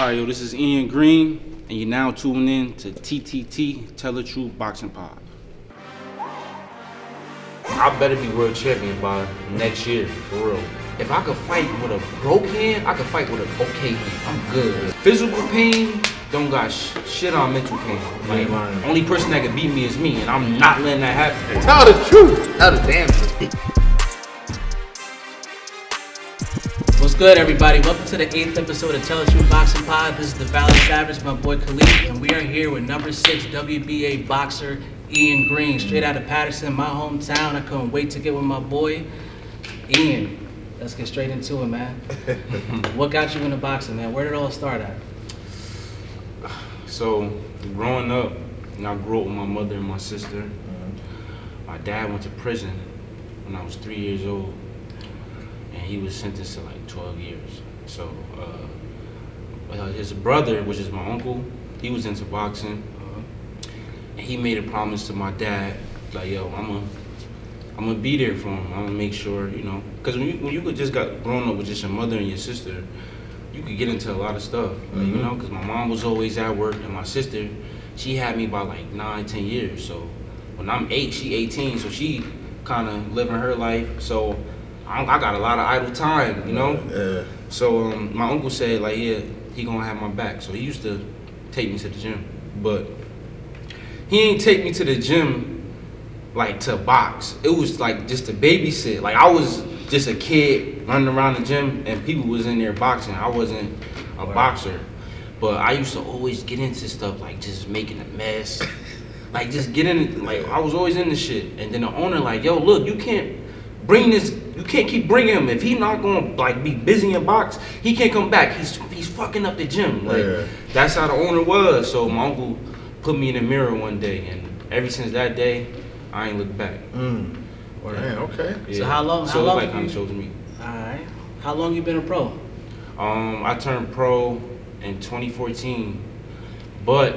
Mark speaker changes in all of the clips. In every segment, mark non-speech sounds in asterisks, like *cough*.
Speaker 1: All right, yo, this is Ian Green, and you're now tuning in to TTT Tell the Truth Boxing Pod.
Speaker 2: I better be world champion by next year, for real. If I could fight with a broke hand, I could fight with an okay hand. I'm good. Physical pain don't got sh- shit on mental pain. Like, only person that could beat me is me, and I'm not letting that happen.
Speaker 3: Tell the truth. Tell the damn truth.
Speaker 4: Good, everybody? Welcome to the eighth episode of Tell Truth Boxing Pod. This is the Valley Savage, my boy Khalid, and we are here with number six WBA boxer Ian Green, straight out of Patterson, my hometown. I couldn't wait to get with my boy Ian. Let's get straight into it, man. *laughs* what got you into boxing, man? Where did it all start at?
Speaker 1: So, growing up, and I grew up with my mother and my sister. Mm-hmm. My dad went to prison when I was three years old, and he was sentenced to like 12 years. So, uh, uh, his brother, which is my uncle, he was into boxing, and he made a promise to my dad, like, yo, I'm gonna, I'm gonna be there for him. I'm gonna make sure, you know, because when you when you could just got grown up with just your mother and your sister, you could get into a lot of stuff, like, you know, because my mom was always at work, and my sister, she had me by like nine, ten years. So when I'm eight, she 18, so she kind of living her life. So I, I got a lot of idle time, you know.
Speaker 3: Yeah.
Speaker 1: So um, my uncle said like, yeah, he gonna have my back. So he used to take me to the gym, but he ain't take me to the gym like to box. It was like just to babysit. Like I was just a kid running around the gym, and people was in there boxing. I wasn't a boxer, but I used to always get into stuff like just making a mess. *laughs* Like just get in, like I was always in the shit, and then the owner like, yo, look, you can't bring this, you can't keep bringing him. If he not gonna like be busy in box, he can't come back. He's he's fucking up the gym. Like
Speaker 3: Yeah.
Speaker 1: that's how the owner was. So my uncle put me in the mirror one day, and ever since that day, I ain't looked back.
Speaker 3: Mm. Man, okay.
Speaker 4: So how long-
Speaker 1: So
Speaker 4: how
Speaker 1: it
Speaker 4: long
Speaker 1: like
Speaker 4: have
Speaker 1: kind of shows me.
Speaker 4: All right. How long you been a pro?
Speaker 1: Um, I turned pro in 2014, but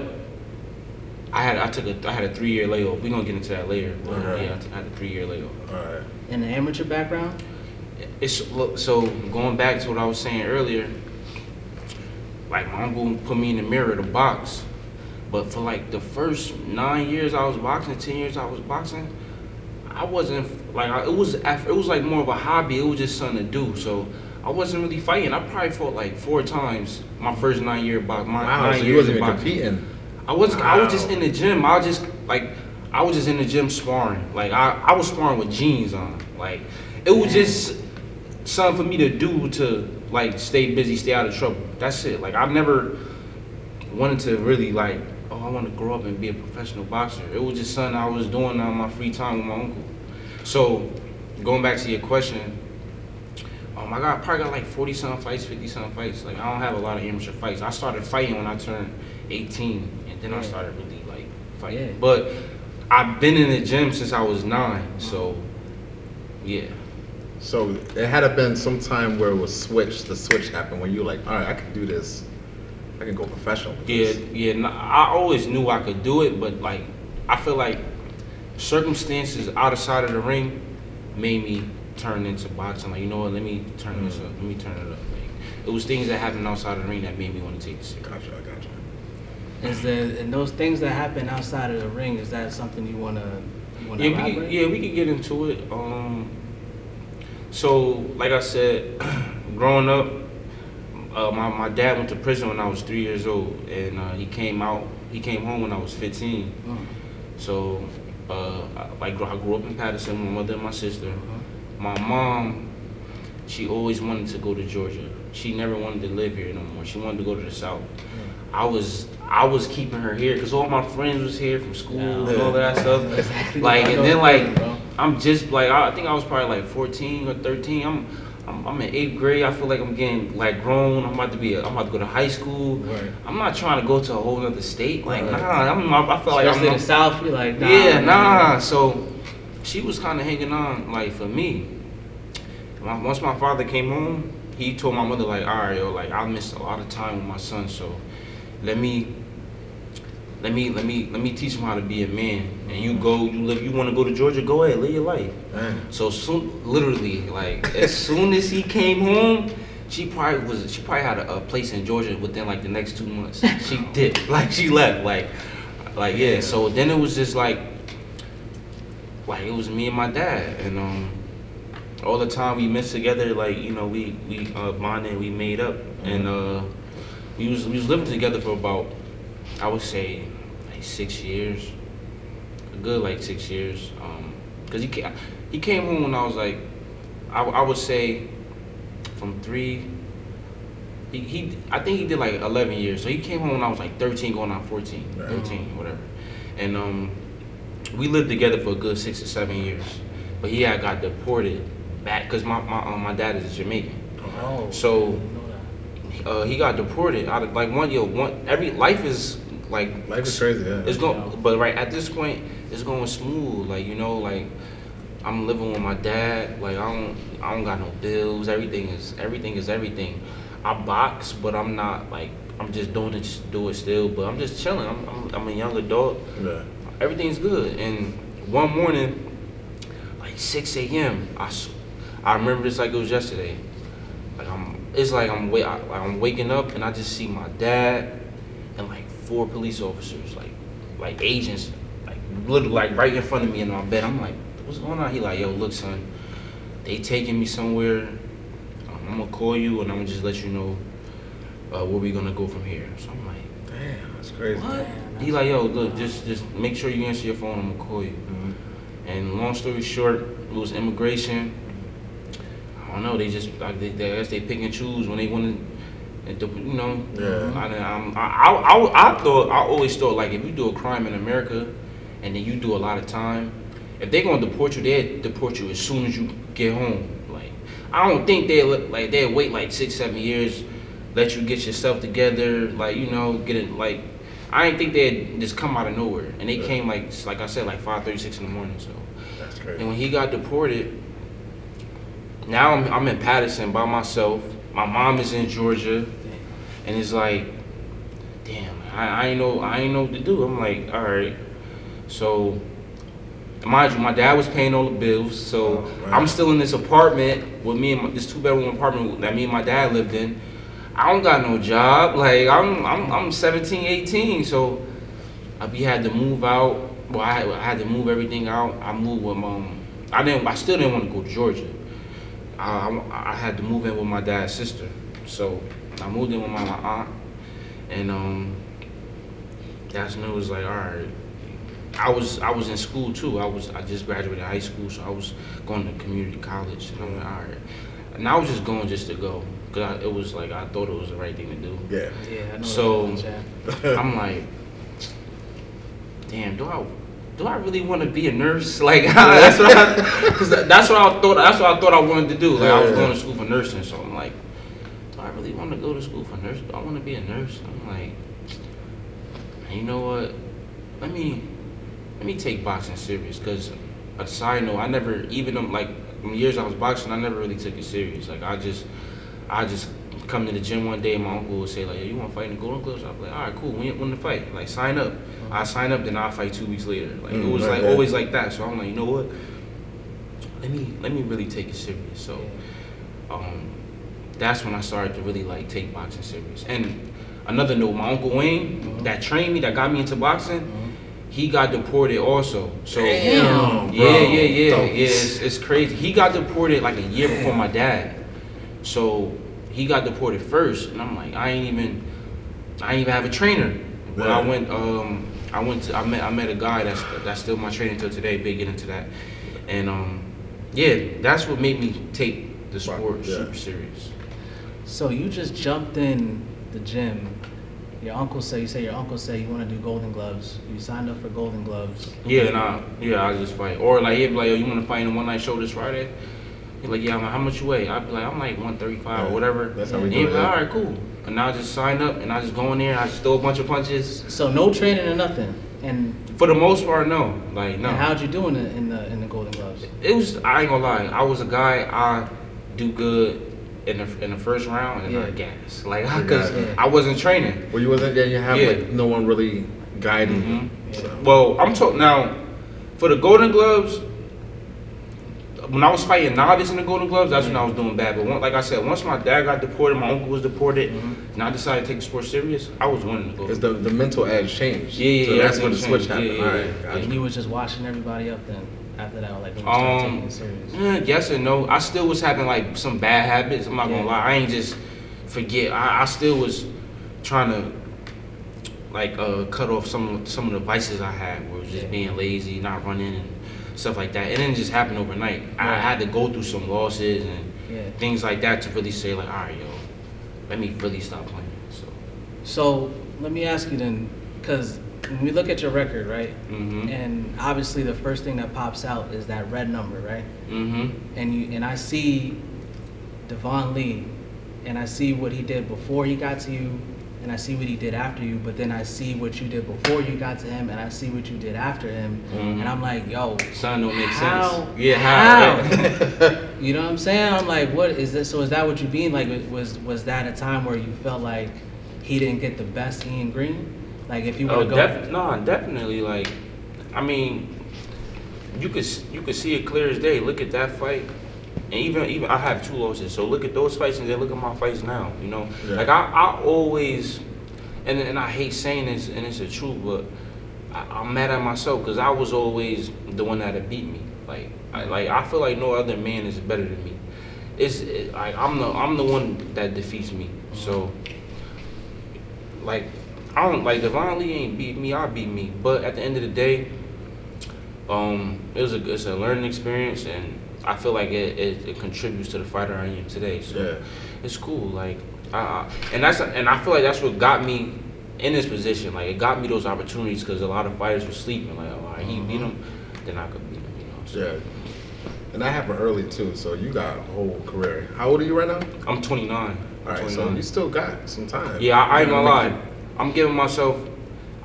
Speaker 1: I had I took a I had a three year layoff. We're gonna get into that later. But
Speaker 3: Okay.
Speaker 1: Yeah, I, took- I had a three year layoff.
Speaker 3: All right.
Speaker 4: In the amateur background?
Speaker 1: It's look, so going back to what I was saying earlier. Like my uncle put me in the mirror to box, but for like the first nine years I was boxing, ten years I was boxing, I wasn't like I, it was it was like more of a hobby. It was just something to do. So I wasn't really fighting. I probably fought like four times my first nine year box. My
Speaker 3: Wow,
Speaker 1: nine
Speaker 3: so you
Speaker 1: years
Speaker 3: wasn't
Speaker 1: of
Speaker 3: even
Speaker 1: boxing.
Speaker 3: competing.
Speaker 1: I was I was just in the gym. I was just like I was just in the gym sparring. Like I, I was sparring with jeans on. Like it was just something for me to do to like stay busy, stay out of trouble. That's it. Like I never wanted to really like oh I want to grow up and be a professional boxer. It was just something I was doing on my free time with my uncle. So going back to your question, um, I got probably got like forty some fights, fifty some fights. Like I don't have a lot of amateur fights. I started fighting when I turned eighteen, and then I started really like fighting.
Speaker 4: Yeah.
Speaker 1: But I've been in the gym since I was nine, so yeah.
Speaker 3: So it had to been some time where it was switched. The switch happened when you were like, all right, I can do this. I can go professional. with
Speaker 1: Yeah,
Speaker 3: this."
Speaker 1: yeah. I always knew I could do it, but like, I feel like circumstances outside of the ring made me turn into boxing. Like, you know what? Let me turn this mm. up. Let me turn it up. Like, it was things that happened outside of the ring that made me want to take this.
Speaker 3: Gotcha, I gotcha.
Speaker 4: Is the and those things that happen outside of the ring, is that something you wanna you wanna
Speaker 1: Yeah, we could, yeah, we could get into it. Um, so, like I said, *clears throat* growing up, uh, my, my dad went to prison when I was three years old, and uh, he came out. He came home when I was 15.
Speaker 4: Mm.
Speaker 1: So, uh, I, like I grew up in Patterson, with my mother and my sister. My mom, she always wanted to go to Georgia. She never wanted to live here no more. She wanted to go to the South. I was I was keeping her here because all my friends was here from school and all that stuff.
Speaker 4: Exactly.
Speaker 1: Like and then like
Speaker 4: bro.
Speaker 1: I'm just like I think I was probably like 14 or 13. I'm I'm, I'm in eighth grade. I feel like I'm getting like grown. I'm about to be. A, I'm about to go to high school.
Speaker 4: Right.
Speaker 1: I'm not trying to go to a whole other state. Like
Speaker 4: Right.
Speaker 1: nah. I'm, I feel like
Speaker 4: Especially
Speaker 1: I'm
Speaker 4: in the South, you're like, nah,
Speaker 1: yeah, nah. So she was kind of hanging on, like for me. My- Once my father came home, he told my mother like, all right, yo, like I missed a lot of time with my son, so let me, let me, let me, let me teach him how to be a man. And you go, you live, you want to go to Georgia, go ahead, live your life.
Speaker 3: Man.
Speaker 1: So soon, literally, like as soon as he came home, she probably was. She probably had a, a place in Georgia within like the next two months. She *laughs* did. *laughs* Like she left. Like, like yeah. So then it was just like, like it was me and my dad, and um, all the time we missed together. Like you know, we we uh, bonded, we made up, and uh, we was we was living together for about, I would say, like six years, a good like six years. Um, cause he came, he came home when I was like, I, I would say, from three. He, he I think he did like 11 years. So he came home when I was like 13, going on 14,
Speaker 3: Right.
Speaker 1: 13, whatever. And um, we lived together for a good six or seven years. But he had got deported back because my my, um, my dad is Jamaican.
Speaker 4: Oh.
Speaker 1: So-
Speaker 4: I didn't know that.
Speaker 1: Uh, he got deported out of like one year. One every life is like
Speaker 3: Life is crazy, yeah.
Speaker 1: It's going, but right at this point, it's going smooth. Like you know, like I'm living with my dad. Like I don't, I don't got no bills. Everything is, everything is everything. I box, but I'm not like I'm just doing it, just do it still. But I'm just chilling. I'm, I'm, I'm a young adult.
Speaker 3: Yeah.
Speaker 1: Everything's good. And one morning, like 6 a.m., I, I remember this like it was yesterday. Like I'm, it's like I'm wa- I, like I'm waking up and I just see my dad and like four police officers, like like agents, like literally like right in front of me in my bed. I'm like, what's going on? He like, yo, look, son, they taking me somewhere. Um, I'm gonna call you and I'm gonna just let you know uh, where we gonna go from here. So I'm like.
Speaker 3: Damn, that's crazy.
Speaker 1: What? He like, yo, look, just just make sure you answer your phone. I'm gonna call you.
Speaker 3: Mhm.
Speaker 1: And long story short, it was immigration. I don't know. They just like they, they I guess they pick and choose when they want to, you know.
Speaker 3: Yeah.
Speaker 1: I, I'm- I, I, I, I thought I always thought like if you do a crime in America, and then you do a lot of time, if they're gonna deport you, they deport you as soon as you get home. Like I don't think they like they wait like six seven years, let you get yourself together, like you know, get it like. I didn't think they'd just come out of nowhere, and they
Speaker 3: Yeah.
Speaker 1: came like like I said like five thirty six in the morning. So.
Speaker 3: That's crazy.
Speaker 1: And when he got deported, now I'm, I'm in Patterson by myself. My mom is in Georgia, and it's like, damn, I, I ain't know I ain't know what to do. I'm like, all right. So, mind you, my dad was paying all the bills, so
Speaker 3: Oh, right.
Speaker 1: I'm still in this apartment with me and my, this two bedroom apartment that me and my dad lived in. I don't got no job. Like I'm I'm I'm 17, 18, so I we had to move out. Well, I had, I had to move everything out. I moved with um. I didn't. I still didn't want to go to Georgia. I, I, I had to move in with my dad's sister, so I moved in with my, my aunt, and um. That's when it was like, all right. I was I was in school too. I was I just graduated high school, so I was going to community college, and I'm like, all right. And I was just going just to go, cause I, it was like I thought it was the right thing to do.
Speaker 3: Yeah.
Speaker 4: Yeah, I know.
Speaker 1: So-
Speaker 4: what you're saying.
Speaker 1: I'm like, damn, do I do I really want to be a nurse? *laughs* Like that's what I, *laughs* cause that's what I thought. That's what I thought I wanted to do. Like I was going to school for nursing, so I'm like, do I really want to go to school for nursing? Do I want to be a nurse? I'm like, you know what? Let me let me take boxing serious. Cause a side note, I never even like years I was boxing, I never really took it serious. Like I just I just come to the gym one day and my uncle would say like, hey, you want to fight in the Golden Gloves? I'd be like, all right, cool. When, when to fight? Like sign up. I sign up, then I fight two weeks later. Like it
Speaker 3: Mm,
Speaker 1: was like
Speaker 3: yeah.
Speaker 1: always like that. So I'm like, you know what? Let me let me really take it serious. So um, that's when I started to really like take boxing serious. And another note, my uncle Wayne that trained me, that got me into boxing, he got deported also. So
Speaker 3: Damn,
Speaker 1: yeah,
Speaker 3: bro.
Speaker 1: yeah, yeah, yeah. It's, it's crazy. He got deported like a year before my dad. So he got deported first, and I'm like, I ain't even, I ain't even have a trainer. But I went, um, I went to, I met, I met a guy that's that's still my trainer till today. Big get into that, and um, yeah, that's what made me take the sport
Speaker 3: Yeah.
Speaker 1: super serious.
Speaker 4: So you just jumped in the gym. Your uncle said you say your uncle said you want to do Golden Gloves. You signed up for Golden Gloves.
Speaker 1: Yeah, and I, yeah, I just fight. Or like he'd be like, Yo, you want to fight in one night show this Friday? He's like, yeah. I'm like, how much you weigh? I'd be like, I'm like 135
Speaker 3: Yeah,
Speaker 1: or whatever.
Speaker 3: that's how we
Speaker 1: and
Speaker 3: do it,
Speaker 1: like, all right, cool. And now I just sign up and I just go in there. and I just throw a bunch of punches.
Speaker 4: So no training or nothing. And,
Speaker 1: For the most part, no. Like no.
Speaker 4: and how'd you do in the in the in the Golden Gloves?
Speaker 1: it was. I ain't gonna lie. I was a guy. I do good in the in the first round and
Speaker 4: Yeah.
Speaker 1: I gas. Like because
Speaker 3: got
Speaker 4: it.
Speaker 1: I wasn't training.
Speaker 3: Well, you wasn't. Yeah, you have
Speaker 1: Yeah.
Speaker 3: like no one really guiding you.
Speaker 1: Mhm.
Speaker 3: So.
Speaker 1: Well, I'm talking now for the Golden Gloves. When I was fighting novice in the Golden Gloves, that's when I was doing bad. But one, like I said, once my dad got deported, my uncle was deported,
Speaker 4: Mm-hmm.
Speaker 1: and I decided to take the sport serious, I was winning the Golden
Speaker 3: Because the, the mental edge changed.
Speaker 1: Yeah, yeah,
Speaker 3: So
Speaker 1: yeah,
Speaker 3: that's when the
Speaker 1: everything
Speaker 3: switch
Speaker 1: changed.
Speaker 3: happened.
Speaker 1: Yeah,
Speaker 3: All
Speaker 1: yeah,
Speaker 3: right,
Speaker 1: yeah.
Speaker 3: gotcha.
Speaker 4: And you was just washing everybody up then after that, like when you started taking
Speaker 1: Um,
Speaker 4: it serious.
Speaker 1: Eh, yes and no. I still was having like some bad habits. I'm not
Speaker 4: Yeah.
Speaker 1: gonna lie. I ain't just forget. I, I still was trying to like uh, cut off some of some of the vices I had, where it was just
Speaker 4: Yeah.
Speaker 1: being lazy, not running, and stuff like that. It didn't just happen overnight. I had to go through some losses and
Speaker 4: Yeah.
Speaker 1: things like that to really say like, all right, yo, let me really stop playing. So.
Speaker 4: So let me ask you then, because when we look at your record, right,
Speaker 1: Mhm.
Speaker 4: and obviously the first thing that pops out is that red number, right?
Speaker 1: Mhm.
Speaker 4: And you and I see Devaun Lee, and I see what he did before he got to you, and I see what he did after you. But then I see what you did before you got to him, and I see what you did after him,
Speaker 1: Mhm.
Speaker 4: and I'm like, yo,
Speaker 1: Son don't make
Speaker 4: how?
Speaker 1: sense. Yeah, how? right? *laughs*
Speaker 4: you know what I'm saying? I'm like, what is this? So is that what you mean? Like, was was that a time where you felt like he didn't get the best Ian Green? Like, if you
Speaker 1: Oh,
Speaker 4: to go,
Speaker 1: def- no, definitely. Like, I mean, you could you could see it clear as day. Look at that fight, and even even I have two losses. So look at those fights, and then look at my fights now. You know,
Speaker 3: Yeah.
Speaker 1: like I, I always, and and I hate saying this, and it's the truth, but I, I'm mad at myself because I was always the one that had beat me. Like, I, like I feel like no other man is better than me. It's it, like I'm the I'm the one that defeats me. So like I don't like Devaun Lee ain't beat me, I beat me. But at the end of the day, um, it was a it's a learning experience, and I feel like it, it, it contributes to the fighter I am today. So
Speaker 3: Yeah.
Speaker 1: it's cool. Like, I, and that's and I feel like that's what got me in this position. Like, it got me those opportunities because a lot of fighters were sleeping. Like, oh, right, he beat mm-hmm. him, then I could beat him. You know. So
Speaker 3: Yeah. And that happened early too, so you got a whole career. How old are you right now?
Speaker 1: I'm 29.
Speaker 3: All right, so you still got some time.
Speaker 1: Yeah, I, I ain't gonna lie. I'm giving myself.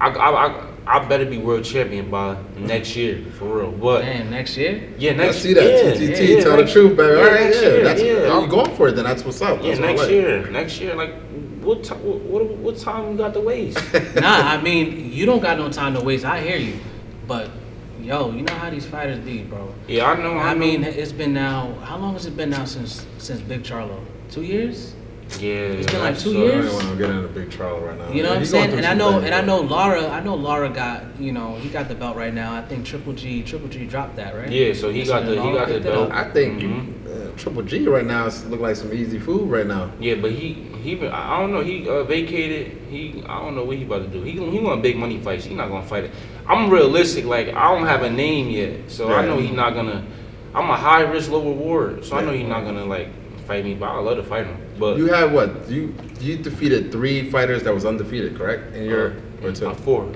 Speaker 1: I, I, I, I better be world champion by next year, for real. But
Speaker 4: man, next year.
Speaker 1: yeah, next year.
Speaker 3: Let's see that.
Speaker 1: Yeah,
Speaker 3: TTT,
Speaker 1: yeah,
Speaker 3: tell
Speaker 1: next-
Speaker 3: the truth, baby.
Speaker 1: yeah,
Speaker 3: All right,
Speaker 1: next
Speaker 3: yeah.
Speaker 1: year,
Speaker 3: That's,
Speaker 1: yeah.
Speaker 3: I'm going for it. Then that's what's up.
Speaker 1: Yeah,
Speaker 3: That's what I
Speaker 1: next year. Next year, like what time? What, what what time we got to waste? *laughs*
Speaker 4: nah, I mean, you don't got no time to waste. I hear you, but yo, you know how these fighters be, bro.
Speaker 1: yeah, I know. I,
Speaker 4: I
Speaker 1: know.
Speaker 4: mean, it's been now. How long has it been now since since Big Charlo? Two years.
Speaker 1: Yeah,
Speaker 4: it's been like two
Speaker 3: So I
Speaker 4: years.
Speaker 3: don't want to get into big Charlo right now.
Speaker 4: You know
Speaker 3: Yeah,
Speaker 4: what I'm saying? And I know, and I know Lara. I know Lara got, you know, he got the belt right now. I think Triple G, Triple G dropped that, right?
Speaker 1: Yeah, so he
Speaker 4: That's
Speaker 1: got
Speaker 4: when
Speaker 1: the he got the belt.
Speaker 3: I think
Speaker 1: Mhm.
Speaker 3: uh, Triple G right now is look like some easy food right now.
Speaker 1: Yeah, but he he been- I I don't know. He uh, vacated. He I don't know what he about to do. He he want big money fights. He not gonna fight it. I'm realistic. Like I don't have a name yet, so I know he not gonna. I'm a high risk, low reward, so I know
Speaker 3: Yeah.
Speaker 1: he's not gonna like fight me. But I love to fight him. But
Speaker 3: You had what? You you defeated three fighters that was undefeated, correct? In your or two,
Speaker 1: uh, four.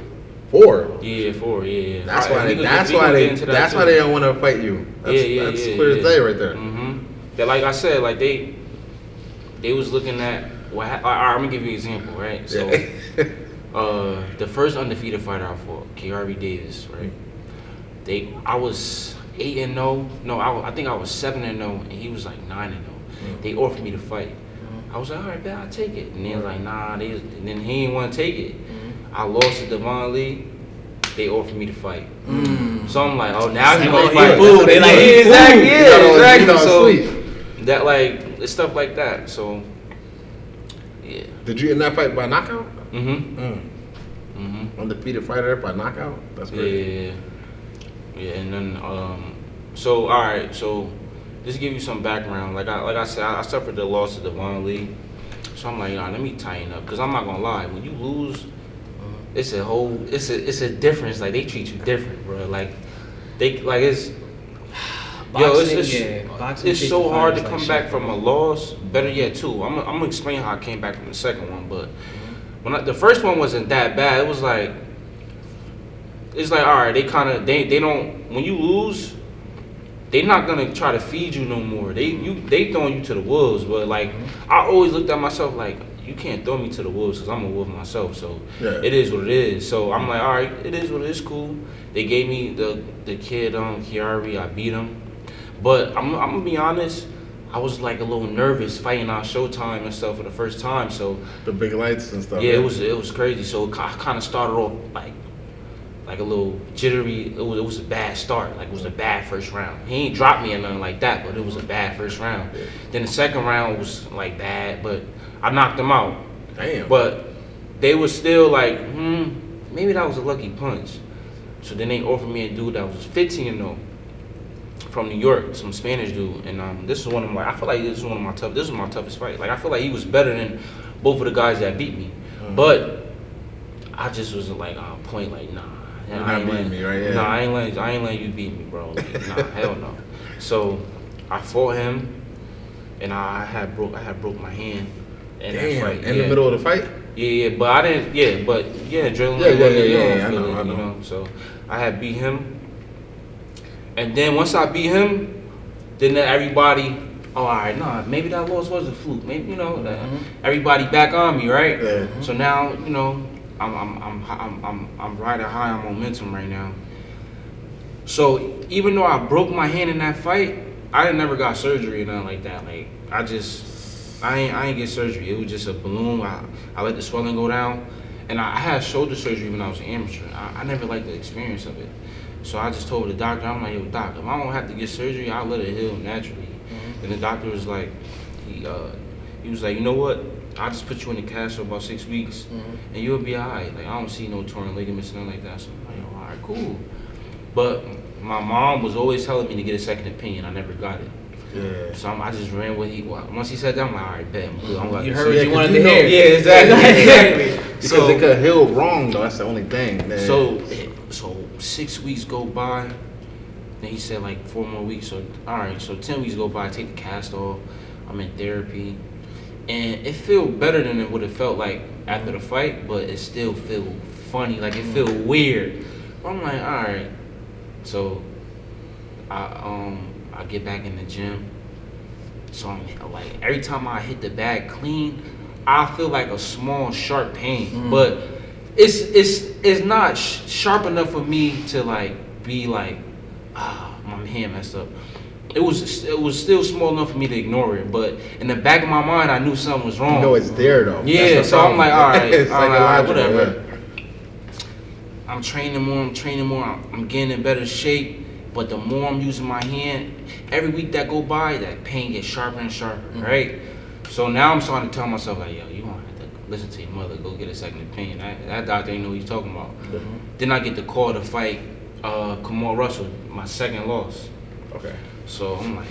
Speaker 3: four.
Speaker 1: Yeah, four. Yeah, yeah.
Speaker 3: That's why. They, that's why they.
Speaker 1: that
Speaker 3: That's why they don't want to fight you. That's,
Speaker 1: yeah, yeah,
Speaker 3: that's
Speaker 1: yeah,
Speaker 3: clear as day right there.
Speaker 1: Mm-hmm. That like I said, like they they was looking at what. Ha- all right, I'm gonna give you an example, right? So. *laughs* Uh, the first undefeated fighter I fought, Kiari Davis, right? They, I was eight and zero. No, I, I think I was seven and zero, and he was like nine and zero. They offered me to fight. I was like, all right, bet I'll take it. And they was like, nah. They, was- and then he didn't want to take it. I lost to Devaun Lee. They offered me to fight. So I'm like, oh, now
Speaker 4: Like,
Speaker 1: he
Speaker 4: oh,
Speaker 1: gonna fight.
Speaker 4: food. They like,
Speaker 1: yeah,
Speaker 4: he
Speaker 1: exactly,
Speaker 3: food.
Speaker 1: yeah,
Speaker 3: You got
Speaker 1: exactly.
Speaker 3: you got
Speaker 1: So that like it's stuff like that. So yeah.
Speaker 3: Did you end that fight by knockout?
Speaker 1: Mm-hmm.
Speaker 3: Mm.
Speaker 1: Mhm. Mm-hmm.
Speaker 3: Undefeated fighter by knockout. That's
Speaker 1: Yeah,
Speaker 3: great.
Speaker 1: yeah, yeah. Yeah, and then um, so all right, so just give you some background. Like I like I said, I, I suffered the loss of Devaun Lee, so I'm like, nah, let me tighten up, cause I'm not gonna lie, when you lose, it's a whole, it's a it's a difference. Like they treat you different, bro. Like they like it's. *sighs* Yo, it's, it's,
Speaker 4: yeah, boxing
Speaker 1: it's so hard to come
Speaker 4: like
Speaker 1: back
Speaker 4: shit,
Speaker 1: from a loss. Better yet, too. I'm, I'm gonna explain how I came back from the second one, but when I, the first one wasn't that bad. It was like it's like all right, they kind of they they don't when you lose, they not gonna try to feed you no more. They you they throwing you to the wolves, but like I always looked at myself like you can't throw me to the wolves because I'm a wolf myself. So
Speaker 3: Yeah.
Speaker 1: it is what it is. So I'm like all right, it is what it is. Cool. They gave me the the kid um Kiari, I beat him, but I'm I'm gonna be honest. I was like a little nervous fighting on Showtime and stuff for the first time. So
Speaker 3: The big lights and stuff.
Speaker 1: yeah, it was it was crazy. So I kind of started off like like a little jittery. It was, it was a bad start. Like it was a bad first round. He ain't dropped me or nothing like that, but it was a bad first round. Then the second round was like bad, but I knocked him out.
Speaker 3: Damn.
Speaker 1: But they were still like, hmm, maybe that was a lucky punch. So then they offered me a dude that was 15 and 0 from New York, some Spanish dude, and um, this is one of my. I feel like this is one of my tough. This was my toughest fight. Like I feel like he was better than both of the guys that beat me, but I just was like on point. Like nah,
Speaker 3: You're
Speaker 1: I ain't
Speaker 3: beating
Speaker 1: letting-
Speaker 3: me, right? Yeah.
Speaker 1: Nah, I ain't letting. I ain't letting you beat me, bro. Like, nah, *laughs* hell no. So I fought him, and I had broke. I had broke my hand. In that fight.
Speaker 3: In
Speaker 1: yeah.
Speaker 3: the middle of the fight.
Speaker 1: Yeah, yeah, but I didn't. Yeah, but yeah, adrenaline.
Speaker 3: Yeah, yeah, yeah, yeah, yeah, I know,
Speaker 1: it,
Speaker 3: I
Speaker 1: You
Speaker 3: know.
Speaker 1: know, so I had beat him, and then once I beat him, then everybody. Oh, all right, nah, maybe that loss was a fluke. Maybe you know, that mm-hmm. everybody back on me, right?
Speaker 3: Yeah.
Speaker 1: So now you know, I'm I'm I'm I'm I'm, I'm riding high on momentum right now. So even though I broke my hand in that fight, I never got surgery or nothing like that. Like I just, I ain't, I ain't get surgery. It was just a balloon. I, I let the swelling go down, and I, I had shoulder surgery when I was an amateur. I, I never liked the experience of it. So I just told the doctor, I'm like, yo, doc, if I don't have to get surgery, I'll let it heal naturally. And the doctor was like, he, uh, he was like, you know what? I'll just put you in the cast for about six weeks, mm-hmm. and you'll be alright. Like I don't see no torn ligaments, nothing like that. So I'm like, all right, cool. But my mom was always telling me to get a second opinion. I never got it.
Speaker 3: Yeah.
Speaker 1: So I'm, I just ran with he. Once he said that, I'm like, all right, bet. I'm good. I'm gonna
Speaker 4: You heard what you wanted
Speaker 3: you
Speaker 4: to hear.
Speaker 1: Yeah, exactly, exactly. *laughs*
Speaker 3: Because
Speaker 1: So-
Speaker 3: it could heal wrong though. That's the only thing. man.
Speaker 1: So, eh, so six weeks go by. Then he said like four more weeks. So all right, so ten weeks go by. I take the cast off. I'm in therapy, and it feel better than it would have felt like after the fight, but it still feel funny. Like it feel weird. But I'm like, all right. So, I um I get back in the gym. So I'm like every time I hit the bag clean, I feel like a small sharp pain, but it's it's it's not sh- sharp enough for me to like be like ah my hand messed up. It was it was still small enough for me to ignore it, but in the back of my mind, I knew something was wrong.
Speaker 3: you know it's there though.
Speaker 1: Yeah, so I'm like, all right, *laughs*
Speaker 3: it's
Speaker 1: all right, all right,
Speaker 3: psychological,
Speaker 1: whatever.
Speaker 3: yeah.
Speaker 1: I'm training more, I'm training more, I'm, I'm getting in better shape. But the more I'm using my hand, every week that go by, that pain gets sharper and sharper, right? So now I'm starting to tell myself like, yo, you gonna have to listen to your mother, go get a second opinion. That, that doctor ain't know what he's talking about. Then I get the call to fight uh, Kamal Russell, my second loss.
Speaker 3: Okay.
Speaker 1: So I'm like,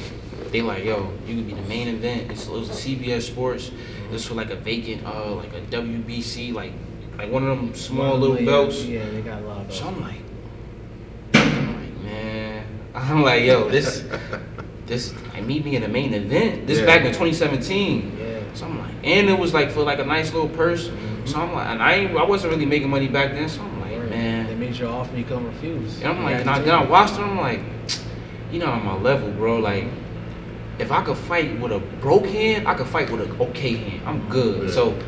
Speaker 1: they like, yo, you could be the main event. It's, it was a CBS Sports. This was like a vacant, uh, like a WBC, like like one of them small little
Speaker 4: Yeah,
Speaker 1: belts.
Speaker 4: Yeah, they got a lot of belts. So.
Speaker 1: I'm like, I'm like, man, *laughs* I'm like, yo, this, this, like me being the main event. This
Speaker 3: Yeah.
Speaker 1: back in 2017.
Speaker 4: Yeah.
Speaker 1: So I'm like, and it was like for like a nice little purse. So I'm like, and I I wasn't really making money back then. So I'm like,
Speaker 4: Word.
Speaker 1: man,
Speaker 4: They made your offer, you couldn't refuse.
Speaker 1: and I'm like, and I, then I watched them. I'm like, you know, on my level, bro. Like, if I could fight with a broke hand, I could fight with an okay hand. I'm good.
Speaker 3: Yeah.
Speaker 1: So,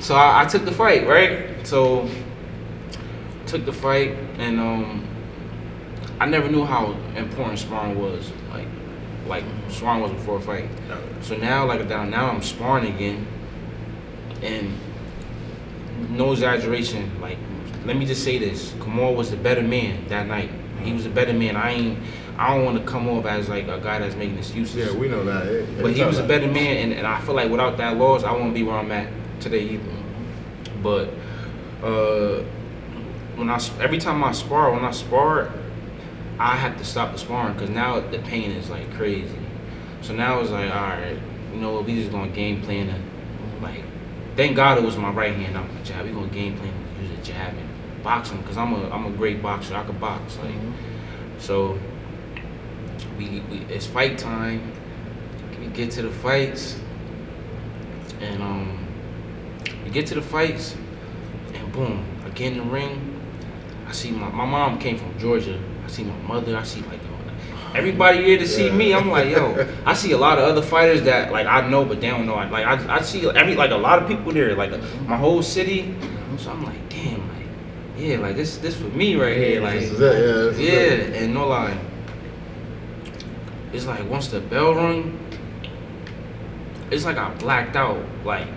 Speaker 1: so I, I took the fight, right? So, took the fight, and um, I never knew how important sparring was. Like, like sparring was before a fight. So now, like down now, I'm sparring again, and no exaggeration. Like, let me just say this: Kamal was the better man that night. He was a better man. I ain't. I don't want to come off as like a guy that's making excuses.
Speaker 3: Yeah, we know that.
Speaker 1: But he was a better man, and, and I feel like without that loss, I won't be where I'm at today either. But uh, when I every time I spar, when I spar, I have to stop the sparring because now the pain is like crazy. So now it's like, all right, you know what? We just gonna game plan and like. Thank God it was my right hand, not my jab. We gonna game plan use a jab and boxing because I'm a I'm a great boxer. I can box like. So we, we it's fight time. We get to the fights, and um, we get to the fights, and boom, I get in the ring. I see my my mom came from Georgia. I see my mother. I see like everybody here to see me. I'm like, yo, I see a lot of other fighters that like I know, but they don't know. Like I, I see every like a lot of people there, like my whole city. So I'm like, damn, like yeah, like this this for me right here, like
Speaker 3: it, yeah,
Speaker 1: yeah, and no lie. It's like once the bell rung, it's like I blacked out. Like,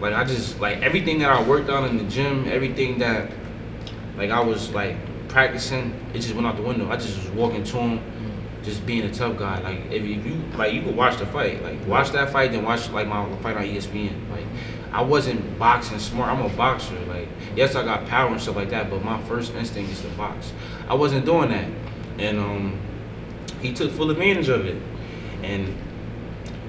Speaker 1: like I just like everything that I worked on in the gym, everything that like I was like practicing, it just went out the window. I just was walking to him, just being a tough guy. Like if you, like, you could watch the fight. Like watch that fight, then watch like my fight on ESPN. Like I wasn't boxing smart. I'm a boxer. Like yes, I got power and stuff like that, but my first instinct is to box. I wasn't doing that, and um, he took full advantage of it, and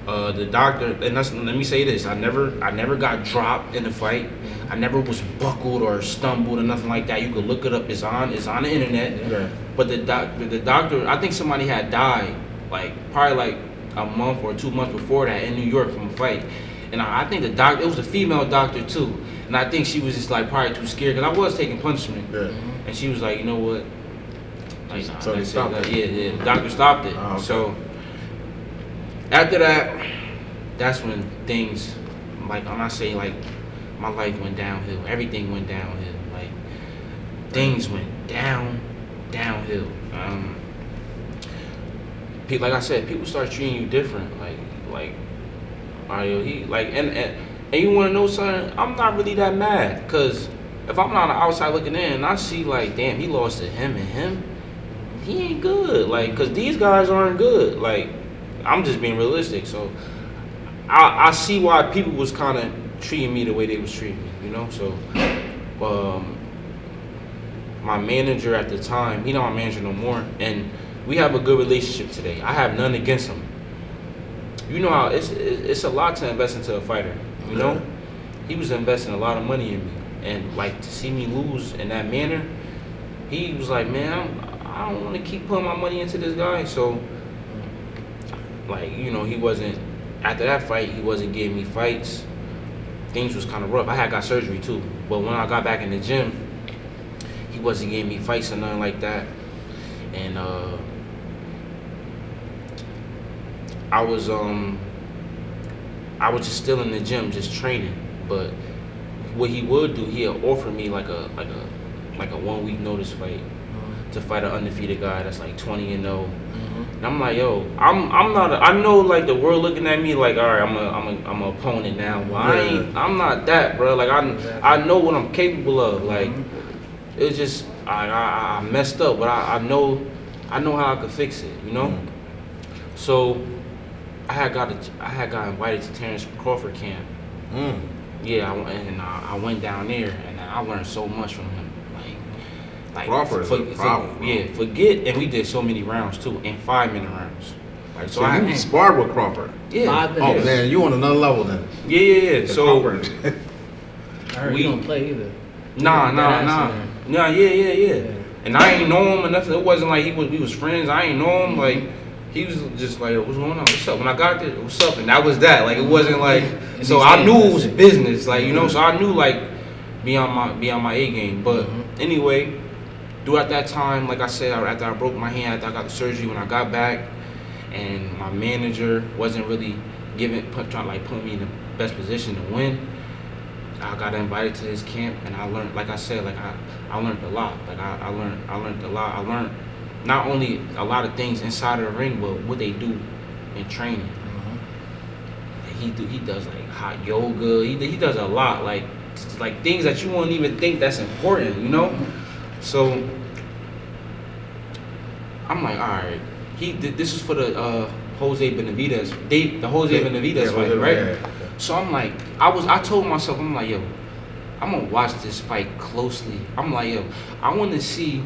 Speaker 1: uh, the doctor and that's, let me say this: I never, I never got dropped in the fight. I never was buckled or stumbled or nothing like that. You could look it up. It's on, it's on the internet.
Speaker 3: Yeah.
Speaker 1: But the doc, the doctor, I think somebody had died, like probably like a month or two months before that in New York from a fight, and I, I think the doctor, it was a female doctor too, and I think she was just like probably too scared because I was taking punishment,
Speaker 3: Yeah.
Speaker 1: and she was like, you know what, like, nah,
Speaker 3: So they stopped it?
Speaker 1: yeah, yeah, the doctor stopped it.
Speaker 3: Oh, okay.
Speaker 1: So after that, that's when things, like I'm not saying like my life went downhill, everything went downhill, like things went down, downhill. Um, pe- like I said, people start treating you different. Like, like, you he like and and, and you want to know something? I'm not really that mad because if I'm on the outside looking in and I see like, damn, he lost to him and him, he ain't good. Like, cause these guys aren't good. Like, I'm just being realistic. So, I I see why people was kind of treating me the way they was treating me. You know, so. Um, my manager at the time, he not my manager no more, and we have a good relationship today. I have none against him. You know how it's it's a lot to invest into a fighter. You know,
Speaker 3: Yeah.
Speaker 1: he was investing a lot of money in me, and like to see me lose in that manner, he was like, man, I'm, I don't want to keep putting my money into this guy. So, like you know, he wasn't after that fight. He wasn't giving me fights. Things was kind of rough. I had got surgery too, but when I got back in the gym, he wasn't giving me fights or nothing like that. And uh I was um I was just still in the gym just training. But what he would do, he'll offer me like a like a like a one week notice fight to fight an undefeated guy that's like twenty and 0 And I'm like, yo, I'm I'm not. A, I know like the world looking at me like, all right, I'm a I'm a I'm a opponent now. But I ain't. I'm not that, bro. Like I I know what I'm capable of. Mm-hmm. Like it's just I I, I messed up, but I, I know I know how I could fix it. You know. Mm-hmm. So I had got a, I had got invited to Terence Crawford camp.
Speaker 3: Mm.
Speaker 1: Yeah, I, and I, I went down there and I learned so much from him. Like, like
Speaker 3: Crawford is a problem, bro.
Speaker 1: yeah, forget, and we did so many rounds too, and five minute rounds. Like, so,
Speaker 3: So
Speaker 1: I
Speaker 3: you sparred with Crawford.
Speaker 1: yeah,
Speaker 4: Five
Speaker 3: Oh
Speaker 4: minutes.
Speaker 3: man, you on another level then.
Speaker 1: yeah, yeah, yeah.
Speaker 3: The
Speaker 1: So
Speaker 3: Crawford. *laughs*
Speaker 4: I heard
Speaker 1: we-
Speaker 4: don't play either.
Speaker 1: nah, nah,
Speaker 4: That
Speaker 1: nah, nah, yeah, yeah, yeah.
Speaker 4: Yeah.
Speaker 1: And I ain't know him or nothing. It wasn't like he was we was friends. I ain't know him. Like he was just like, what's going on? What's up? When I got there, what's up? And that was that. Like it wasn't like.
Speaker 4: And
Speaker 1: So I knew it was business. Like you know. So I knew like be on my be on my A game. But
Speaker 4: Mhm.
Speaker 1: anyway, throughout that time, like I said, after I broke my hand, after I got the surgery, when I got back, and my manager wasn't really giving put, trying like put me in the best position to win. I got invited to his camp, and I learned, like I said, like I, I learned a lot. Like I, I learned, I learned a lot. I learned not only a lot of things inside of the ring, but what they do in training. Mm-hmm. He do, he does like hot yoga. He, he does a lot, like like things that you won't even think that's important, you know. Mm-hmm. So I'm like, all right. He did, this is for the uh, Jose Benavidez, they, the Jose Benavidez
Speaker 3: Yeah,
Speaker 1: fight,
Speaker 3: Jose-
Speaker 1: right?
Speaker 3: yeah, yeah.
Speaker 1: So I'm like, I was, I told myself, I'm like, yo, I'm gonna watch this fight closely. I'm like, yo, I want to see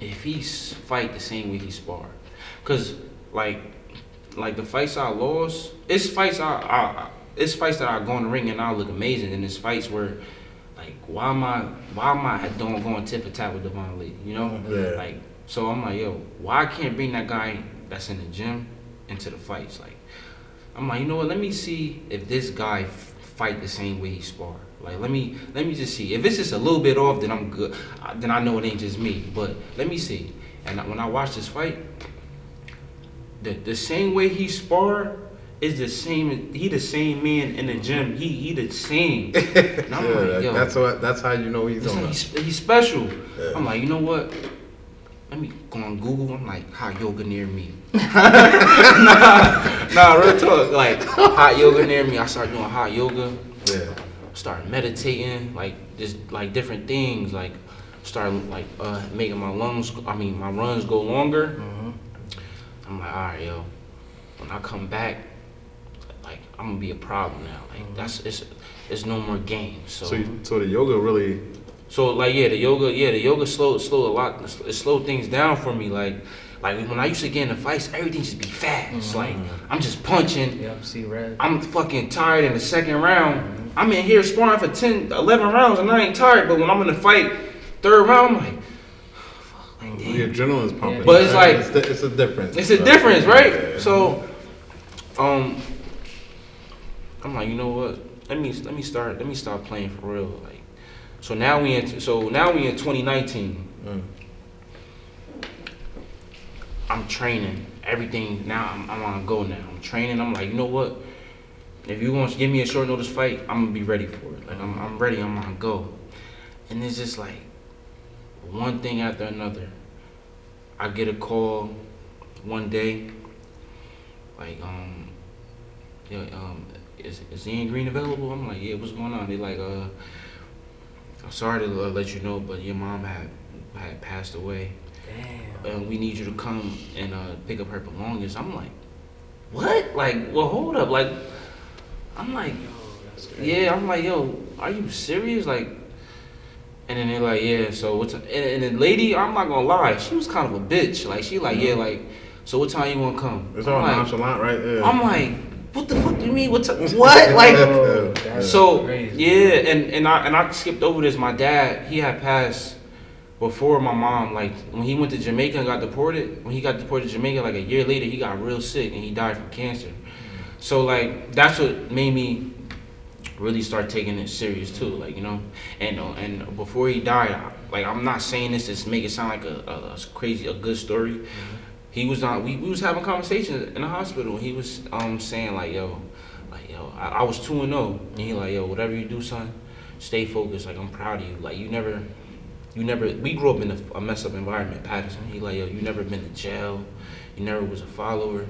Speaker 1: if he fight the same way he sparred, cause like, like the fights I lost, it's fights I, I, I it's fights that I go in the ring and I look amazing, and it's fights where. Like why am I why am I doing going tit for tat with Devaun Lee? You know,
Speaker 3: Yeah.
Speaker 1: like so I'm like yo, why I can't bring that guy that's in the gym into the fights? Like I'm like, you know what? Let me see if this guy f- fight the same way he spar. Like, let me let me just see. If it's just a little bit off, then I'm good. Then I know it ain't just me. But let me see. And when I watch this fight, the the same way he spar is the same. He the same man in the gym. He he the same. *laughs* And I'm
Speaker 3: yeah,
Speaker 1: like, yo,
Speaker 3: that's what. That's how you know he's on.
Speaker 1: like he's, he's special.
Speaker 3: Yeah.
Speaker 1: I'm like, you know what? Let me go on Google. I'm like, hot yoga near me. *laughs* *laughs* nah, nah, real talk. Like hot yoga near me. I started doing hot yoga.
Speaker 3: Yeah.
Speaker 1: Started meditating, like just like different things. Like start like uh, making my lungs, I mean my runs go longer. Mm-hmm. I'm like, all right, yo. When I come back, like I'm gonna be a problem now. Like that's it's it's no more games. So
Speaker 3: So, you, so the yoga really,
Speaker 1: so like yeah, the yoga yeah the yoga slowed slowed a lot. It slowed things down for me. Like like when I used to get in the fights, everything just be fast. Like I'm just punching.
Speaker 4: Yep, see red.
Speaker 1: I'm fucking tired in the second round. I'm in here sparring for 10, 11 rounds and I ain't tired. But when I'm in the fight, third round, I'm like, *sighs* fuck, like, damn.
Speaker 3: the adrenaline's pumping.
Speaker 1: But it's like-
Speaker 3: it's, the- it's a difference.
Speaker 1: It's a
Speaker 3: So,
Speaker 1: difference, right?
Speaker 3: yeah.
Speaker 1: So, um, I'm like, you know what? Let me let me start. Let me start playing for real. Like, so now we in so now we in 2019.
Speaker 3: Mm.
Speaker 1: I'm training everything. Now I'm, I'm on go now. I'm training. I'm like, you know what? If you want to give me a short notice fight, I'm gonna be ready for it. Like I'm, I'm ready. I'm on go. And it's just like one thing after another. I get a call one day, like um, yeah, um, is is Ian Green available? I'm like, yeah, what's going on? They like, uh, I'm sorry to uh, let you know, but your mom had had passed away
Speaker 4: Damn.
Speaker 1: and we need you to come and uh, pick up her belongings. I'm like, what? Like, well, hold up. Like, I'm like, yeah. I'm like, yo, are you serious? Like, and then they're like, yeah. So what's and, and the lady? I'm not gonna lie, she was kind of a bitch. Like, she like, yeah, like, so what time you wanna come?
Speaker 3: It's
Speaker 1: I'm
Speaker 3: all
Speaker 1: like,
Speaker 3: nonchalant, right? Yeah.
Speaker 1: I'm like, what the fuck do you mean? What? ti- *laughs* what? Like.
Speaker 4: Oh,
Speaker 1: So
Speaker 4: crazy.
Speaker 1: yeah, and and I and I skipped over this. My dad, he had passed before my mom. Like when he went to Jamaica and got deported. When he got deported to Jamaica, like a year later, he got real sick and he died from cancer. So like that's what made me really start taking it serious too. Like you know, and uh, and before he died, I- like I'm not saying this to make it sound like a, a, a crazy a good story. He was on. We, we was having conversations in the hospital. He was um saying like yo, like yo, I, I was two and zero, and he like yo, whatever you do, son, stay focused. Like I'm proud of you. Like you never, you never. We grew up in a, a messed up environment, Patterson. He like yo, you never been to jail, you never was a follower,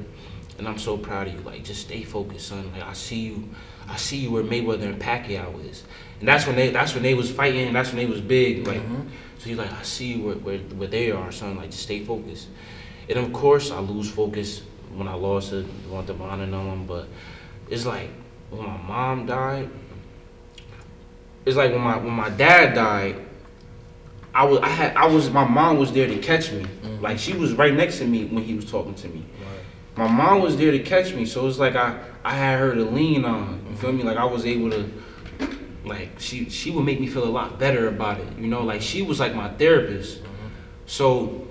Speaker 1: and I'm so proud of you. Like just stay focused, son. Like I see you, I see you where Mayweather and Pacquiao is, and that's when they that's when they was fighting. And that's when they was big. Like so he's like I see you where, where where they are, son. Like just stay focused. And of course, I lose focus when I lost to want to bond and them, but it's like when my mom died. It's like when my when my dad died. I was I had I was my mom was there to catch me. Mm-hmm. Like she was right next to me when he was talking to me. My mom was there to catch me, so it's like I I had her to lean on. You feel me? Like I was able to like she she would make me feel a lot better about it. You know, like she was like my therapist. Mm-hmm. So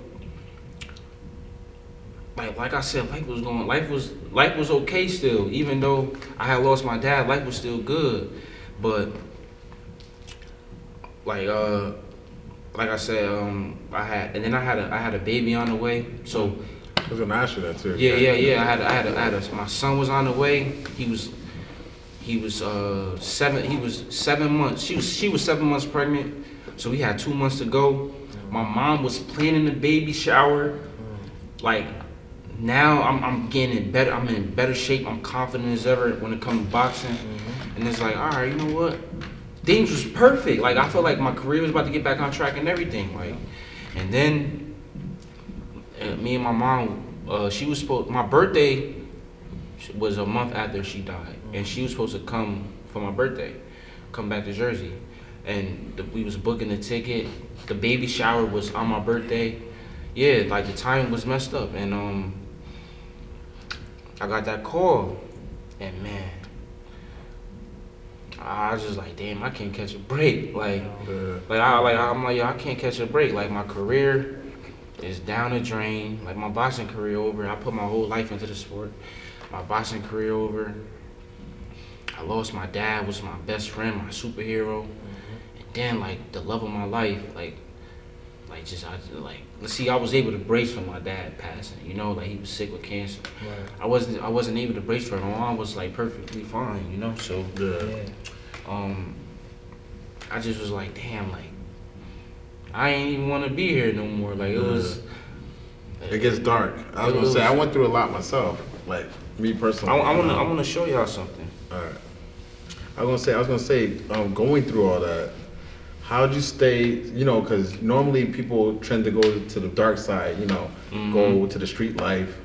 Speaker 1: like like I said, life was going life was life was okay still. Even though I had lost my dad, life was still good. But like uh like I said, um I had and then I had a I had a baby on the way. So
Speaker 3: I was gonna ask you that too.
Speaker 1: yeah, yeah, yeah. I had, I had, a, I had a, my son was on the way. He was, he was uh seven. He was seven months. She was, she was seven months pregnant. So we had two months to go. My mom was planning the baby shower. Like now, I'm, I'm getting in better. I'm in better shape. I'm confident as ever when it comes to boxing. And it's like, all right, you know what? Things was perfect. Like I felt like my career was about to get back on track and everything. Like, and then uh, me and my mom, uh, she was supposed. My birthday was a month after she died, and she was supposed to come for my birthday, come back to Jersey, and the, we was booking the ticket. The baby shower was on my birthday. Yeah, like the time was messed up, and um, I got that call, and man, I was just like, damn, I can't catch a break. Like,
Speaker 3: Yeah.
Speaker 1: like I like I'm like yo, I can't catch a break. Like my career is down the drain. Like my boxing career over. I put my whole life into the sport. My boxing career over. I lost my dad, was my best friend, my superhero. Mm-hmm. And then like the love of my life, like like just I like let's see I was able to brace for my dad passing, you know, like he was sick with cancer. I wasn't I wasn't able to brace for it. My mom was like perfectly fine, you know, so
Speaker 3: Yeah.
Speaker 4: Yeah.
Speaker 1: um, I just was like, damn, like, I ain't even want to be here no more. Like, it was.
Speaker 3: It gets dark. I was
Speaker 1: It
Speaker 3: gonna say I went through a lot myself. Like me
Speaker 1: I,
Speaker 3: personally.
Speaker 1: I want to. I
Speaker 3: Um,
Speaker 1: want to show y'all something.
Speaker 3: Alright. I was gonna say I was gonna say um, going through all that. How'd you stay? You know, because normally people tend to go to the dark side. You know,
Speaker 1: Mm-hmm.
Speaker 3: go to the street life.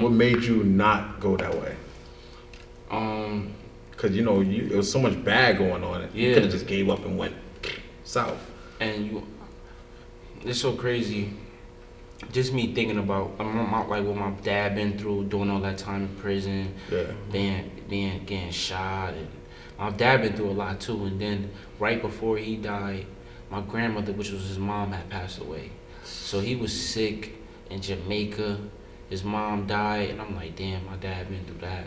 Speaker 3: What made you not go that way?
Speaker 1: Um,
Speaker 3: Because you know, you, it was so much bad going on. You could have just gave up and went south.
Speaker 1: and you, it's so crazy. Just me thinking about my, like what my dad been through, doing all that time in prison,
Speaker 3: Yeah.
Speaker 1: being being getting shot, and my dad been through a lot too. And then right before he died, my grandmother, which was his mom, had passed away. So he was sick in Jamaica. His mom died, and I'm like, damn, my dad been through that.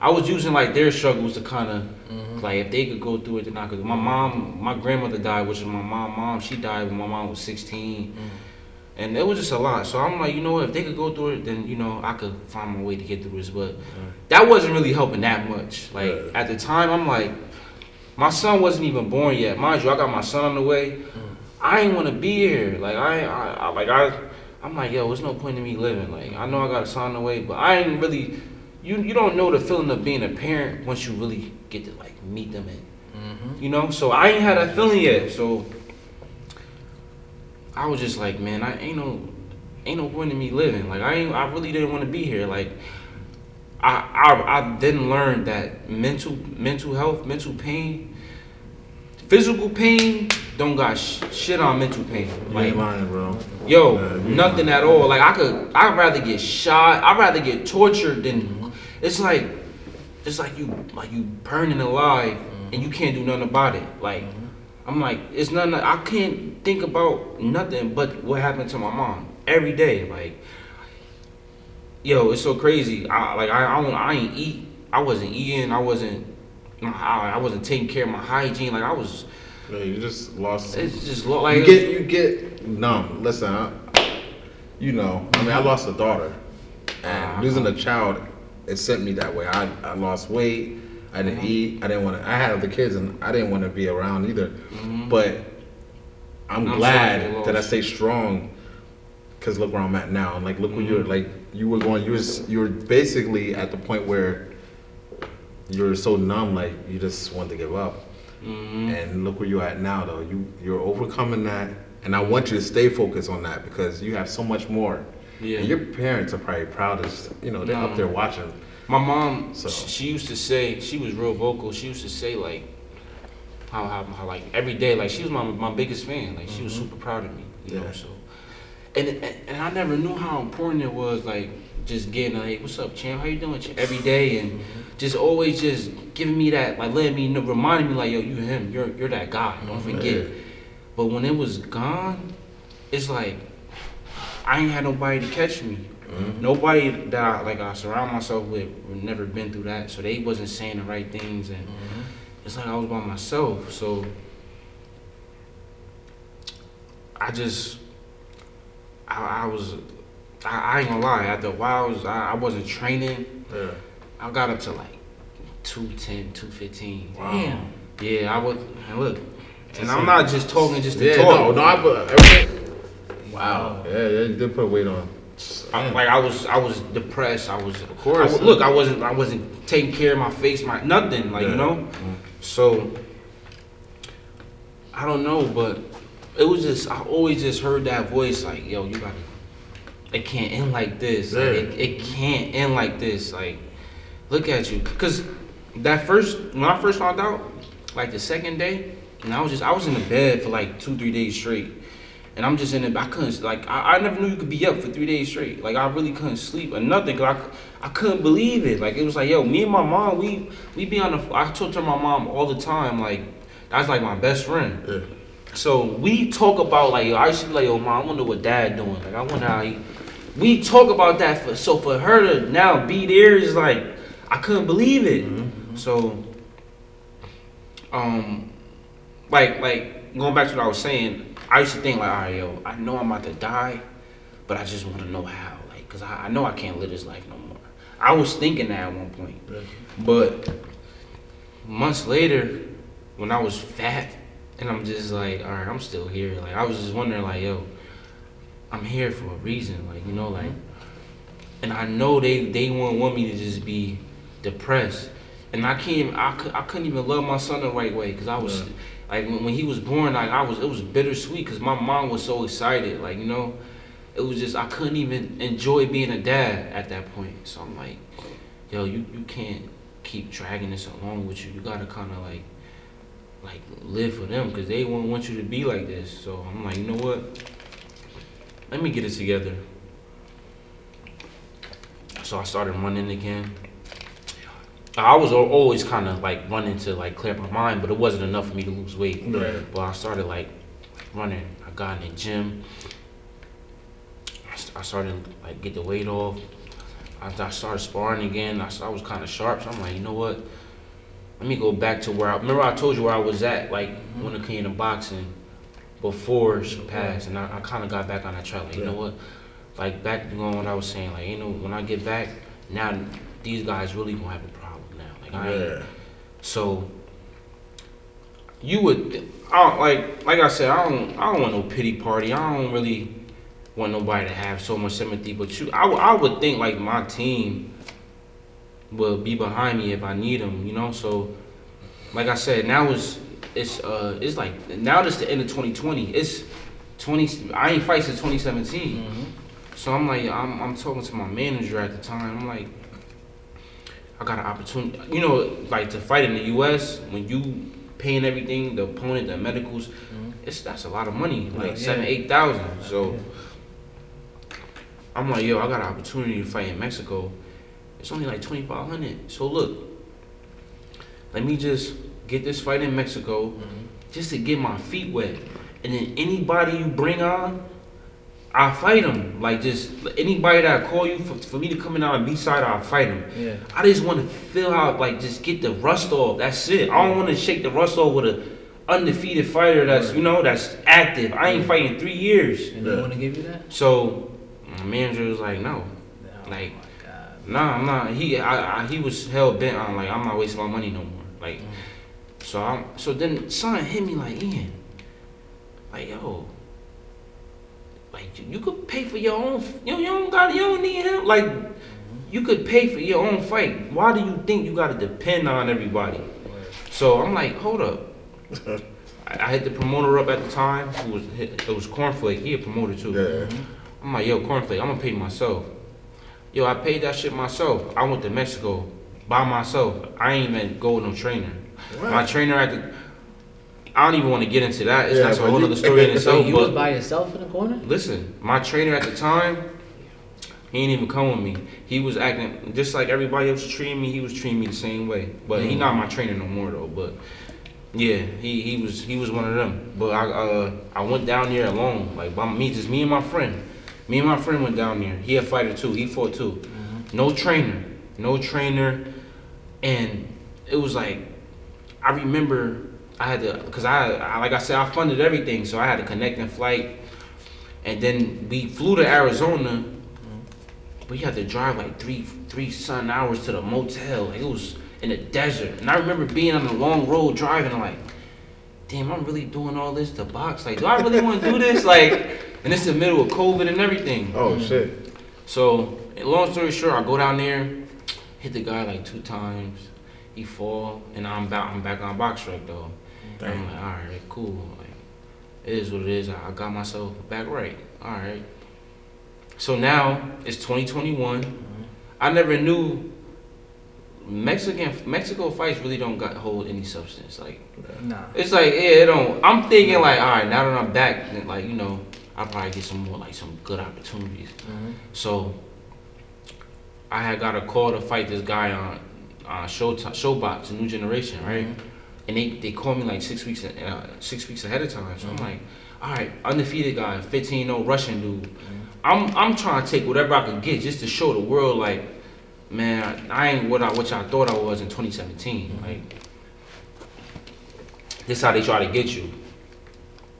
Speaker 1: I was using like their struggles to kind of mm-hmm. like if they could go through it, then I could. My mom, my grandmother died, which is my mom. Mom, she died when my mom was 16, mm-hmm. And it was just a lot. So I'm like, you know, what, if they could go through it, then you know I could find my way to get through this. But that wasn't really helping that much. Like at the time, I'm like, my son wasn't even born yet. Mind you, I got my son on the way. Mm. I ain't want to be here. Like I, I, I, like I, I'm like, yo, there's no point in me living. Like I know I got a son on the way, but I ain't really. You you don't know the feeling of being a parent once you really get to like meet them and mm-hmm. you know. So I ain't had that feeling yet. So I was just like, man, I ain't no ain't no point in me living. Like I ain't I really didn't want to be here. Like I I I then learned that mental mental health, mental pain, physical pain don't got sh- shit on mental pain.
Speaker 3: You
Speaker 1: Like
Speaker 3: ain't lying, bro.
Speaker 1: Yo,
Speaker 3: you
Speaker 1: nothing
Speaker 3: lying.
Speaker 1: at all. Like I could, I'd rather get shot. I'd rather get tortured than. It's like, it's like you, like you burning alive, mm-hmm. and you can't do nothing about it. Like, I'm like, it's nothing. I can't think about nothing but what happened to my mom every day. Like, yo, it's so crazy. I like, I, I, don't, I ain't eat. I wasn't eating. I wasn't. I, I wasn't taking care of my hygiene. Like I was.
Speaker 3: Yeah, you just lost.
Speaker 1: It's just lo- like
Speaker 3: you get you get numb. Listen, I, you know, I mean, I lost a daughter, and
Speaker 1: Uh-huh.
Speaker 3: losing a child, it sent me that way. I, I lost weight. I didn't eat. I didn't want to. I had other kids, and I didn't want to be around either. But I'm,
Speaker 1: I'm
Speaker 3: glad that I stayed strong. Cause look where I'm at now, and like look where you're like you were going. You was you were basically at the point where you're so numb, like you just want to give up.
Speaker 1: Mhm.
Speaker 3: And look where you're at now, though. You you're overcoming that, and I want you to stay focused on that because you have so much more.
Speaker 1: Yeah.
Speaker 3: And your parents are probably proud you know they're up there watching.
Speaker 1: My mom,
Speaker 3: So-
Speaker 1: she used to say, she was real vocal. She used to say like, how, how, how like every day, like she was my my biggest fan. Like she was super proud of me, you know.
Speaker 3: Mm-hmm.
Speaker 1: So, and, and and I never knew how important it was, like just getting like, what's up, champ? How you doing? champ?" Every day, and just always just giving me that, like letting me know, reminding me like, yo, you him, you're you're that guy. Don't forget.
Speaker 3: Yeah.
Speaker 1: But when it was gone, it's like I ain't had nobody to catch me. Mm-hmm. Nobody that I like I surround myself with never been through that, so they wasn't saying the right things, and mm-hmm. it's like I was by myself. So I just I, I was I, I ain't gonna lie. After a while, I, was, I, I wasn't training.
Speaker 3: Yeah.
Speaker 1: I got up to like 210, 215.
Speaker 4: Damn.
Speaker 1: Yeah, I was. And look, and I'm not just talking just to
Speaker 3: Yeah.
Speaker 1: talk.
Speaker 3: No. No. I put everything.
Speaker 4: Wow.
Speaker 3: Yeah. Yeah. You did put weight on.
Speaker 1: I, like I was, I was depressed. I was, of
Speaker 3: course.
Speaker 1: look, I wasn't, I wasn't taking care of my face, my nothing. Like
Speaker 3: Yeah.
Speaker 1: you know, so I don't know, but it was just I always just heard that voice like, yo, you gotta. It can't end like this. Like, it, it can't end like this. Like, look at you, cause that first when I first found out, like the second day, and I was just I was in the bed for like two three days straight. And I'm just in it. I couldn't like I, I never knew you could be up for three days straight. Like I really couldn't sleep or nothing. Cause I, I couldn't believe it. Like it was like yo, me and my mom, we we be on the. I talk to my mom all the time. Like that's like my best friend.
Speaker 3: Yeah.
Speaker 1: So we talk about like yo, I used to be like yo, mom, I wonder what dad doing. Like I wonder how he. We talk about that for so for her to now be there is like I couldn't believe it. Mm. So um like like going back to what I was saying, I used to think like, all right, yo, I know I'm about to die, but I just want to know how, like, cause I, I know I can't live this life no more. I was thinking that at one point, but months later, when I was fat, and I'm just like, all right, I'm still here. Like I was just wondering, like, yo, I'm here for a reason, like you know, like, mm-hmm. and I know they they won't want me to just be depressed. and I can't, I, I couldn't even love my son the right way because I was,
Speaker 3: Yeah.
Speaker 1: Like, when, when he was born, like, I was, it was bittersweet because my mom was so excited, like, you know, it was just, I couldn't even enjoy being a dad at that point. So I'm like, yo, you, you can't keep dragging this along with you. You gotta kind of like, like live for them because they won't want you to be like this. So I'm like, you know what? Let me get it together. So I started running again. I was al- always kind of like running to like clear my mind, but it wasn't enough for me to lose weight.
Speaker 3: Right.
Speaker 1: But I started like running. I got in the gym. I st- I started like get the weight off. I, I started sparring again. I, s- I was kind of sharp, so I'm like, you know what? Let me go back to where I remember. I told you where I was at, like when it came to boxing before she passed, and I, I kind of got back on that track. Like, you know what? Like back on what I was saying. Like, you know, when I get back, now these guys really gonna have a
Speaker 3: Yeah.
Speaker 1: so you would, I don't, like like I said, I don't I don't want no pity party. I don't really want nobody to have so much sympathy. But you, I, would- I would think like my team will be behind me if I need them. You know, so like I said, now it's it's uh it's like now it's the end of 2020. It's 20. I ain't fight since 2017. So I'm like, I'm, I'm talking to my manager at the time. I'm like, I got an opportunity, you know, like to fight in the U.S. when you paying everything, the opponent, the medicals, mm-hmm. it's that's a lot of money, like
Speaker 4: Yeah.
Speaker 1: seven, eight thousand. So I'm like, yo, I got an opportunity to fight in Mexico. It's only like twenty five hundred. So look, let me just get this fight in Mexico, mm-hmm. just to get my feet wet, and then anybody you bring on. I fight them. Like just anybody that I call you for, for me to come in out on B side, I'll fight them.
Speaker 4: Yeah.
Speaker 1: I just want to feel out, like just get the rust off. That's it. I don't want to shake the rust off with a undefeated fighter that's you know that's active. I ain't fighting three years.
Speaker 4: And they want to give you that?
Speaker 1: So my manager was like, no,
Speaker 4: Oh
Speaker 1: Like-
Speaker 4: my
Speaker 1: nah, I'm not. He I, I he was hell bent on like I'm not wasting my money no more. Like mm. so I'm so then son hit me like Ian, like yo. Like you, you could pay for your own. You you don't got you don't need him. Like you could pay for your own fight. Why do you think you got to depend on everybody? So I'm like, hold up. *laughs* I, I hit the promoter up at the time. Who was it was Cornflake. He a promoter too.
Speaker 3: Yeah. Mm-hmm.
Speaker 1: I'm like, yo, Cornflake, I'm gonna pay myself. Yo, I paid that shit myself. I went to Mexico by myself. I ain't even go with no trainer. My trainer at the. I don't even want to get into that. It's
Speaker 3: Yeah,
Speaker 1: that's a whole other story in *laughs* itself.
Speaker 4: you was by yourself in the corner?
Speaker 1: listen, my trainer at the time, he ain't even come with me. He was acting just like everybody else was treating me. He was treating me the same way. But he not my trainer no more though. But yeah, he, he was he was one of them. But I uh I went down there alone, like by me, just me and my friend. Me and my friend went down there. He a fighter too. He fought too. No trainer, no trainer, and it was like I remember I had to because I, I like I said I funded everything, so I had to connect a connecting flight, and then we flew to Arizona. But you had to drive like three three sun hours to the motel. Like it was in the desert, and I remember being on the long road driving. and like, damn, I'm really doing all this to box. Like, do I really want to do this? *laughs* Like, and it's the middle of COVID and everything.
Speaker 3: Oh mm-hmm. shit.
Speaker 1: So, and long story short, I go down there, hit the guy like two times. He fall, and I'm back. I'm back on box track though. And I'm like, all right, cool. Like, it is what it is. I I got myself back right. All right. So now it's 2021. I never knew Mexican Mexico fights really don't got hold any substance. Like
Speaker 4: Nah.
Speaker 1: it's like yeah, it don't. I'm thinking like, all right, now that I'm back, then, like you know, I'll probably get some more like some good opportunities. So I had got a call to fight this guy on uh, show ShoBox, a new generation, right? And they, they called me like six weeks uh, six weeks ahead of time. So I'm like, all right, undefeated guy, 15-0 Russian dude. I'm I'm trying to take whatever I can get just to show the world like, man, I ain't what I what y'all thought I was in 2017. Like, this how they try to get you.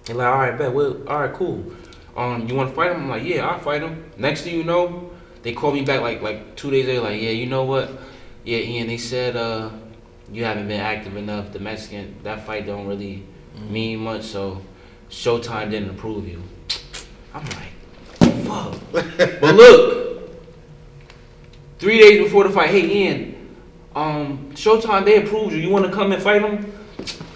Speaker 1: They're like, all right, bet, well, all right, cool. Um, you want to fight him? I'm like, yeah, I'll fight him. Next thing you know, they called me back like like two days later, like, yeah, you know what? Yeah, Ian, they said uh, you haven't been active enough. The Mexican that fight don't really mean much, so Showtime didn't approve you. I'm like, fuck. *laughs* but look, three days before the fight, hey Ian, um, Showtime, they approved you. You want to come and fight them?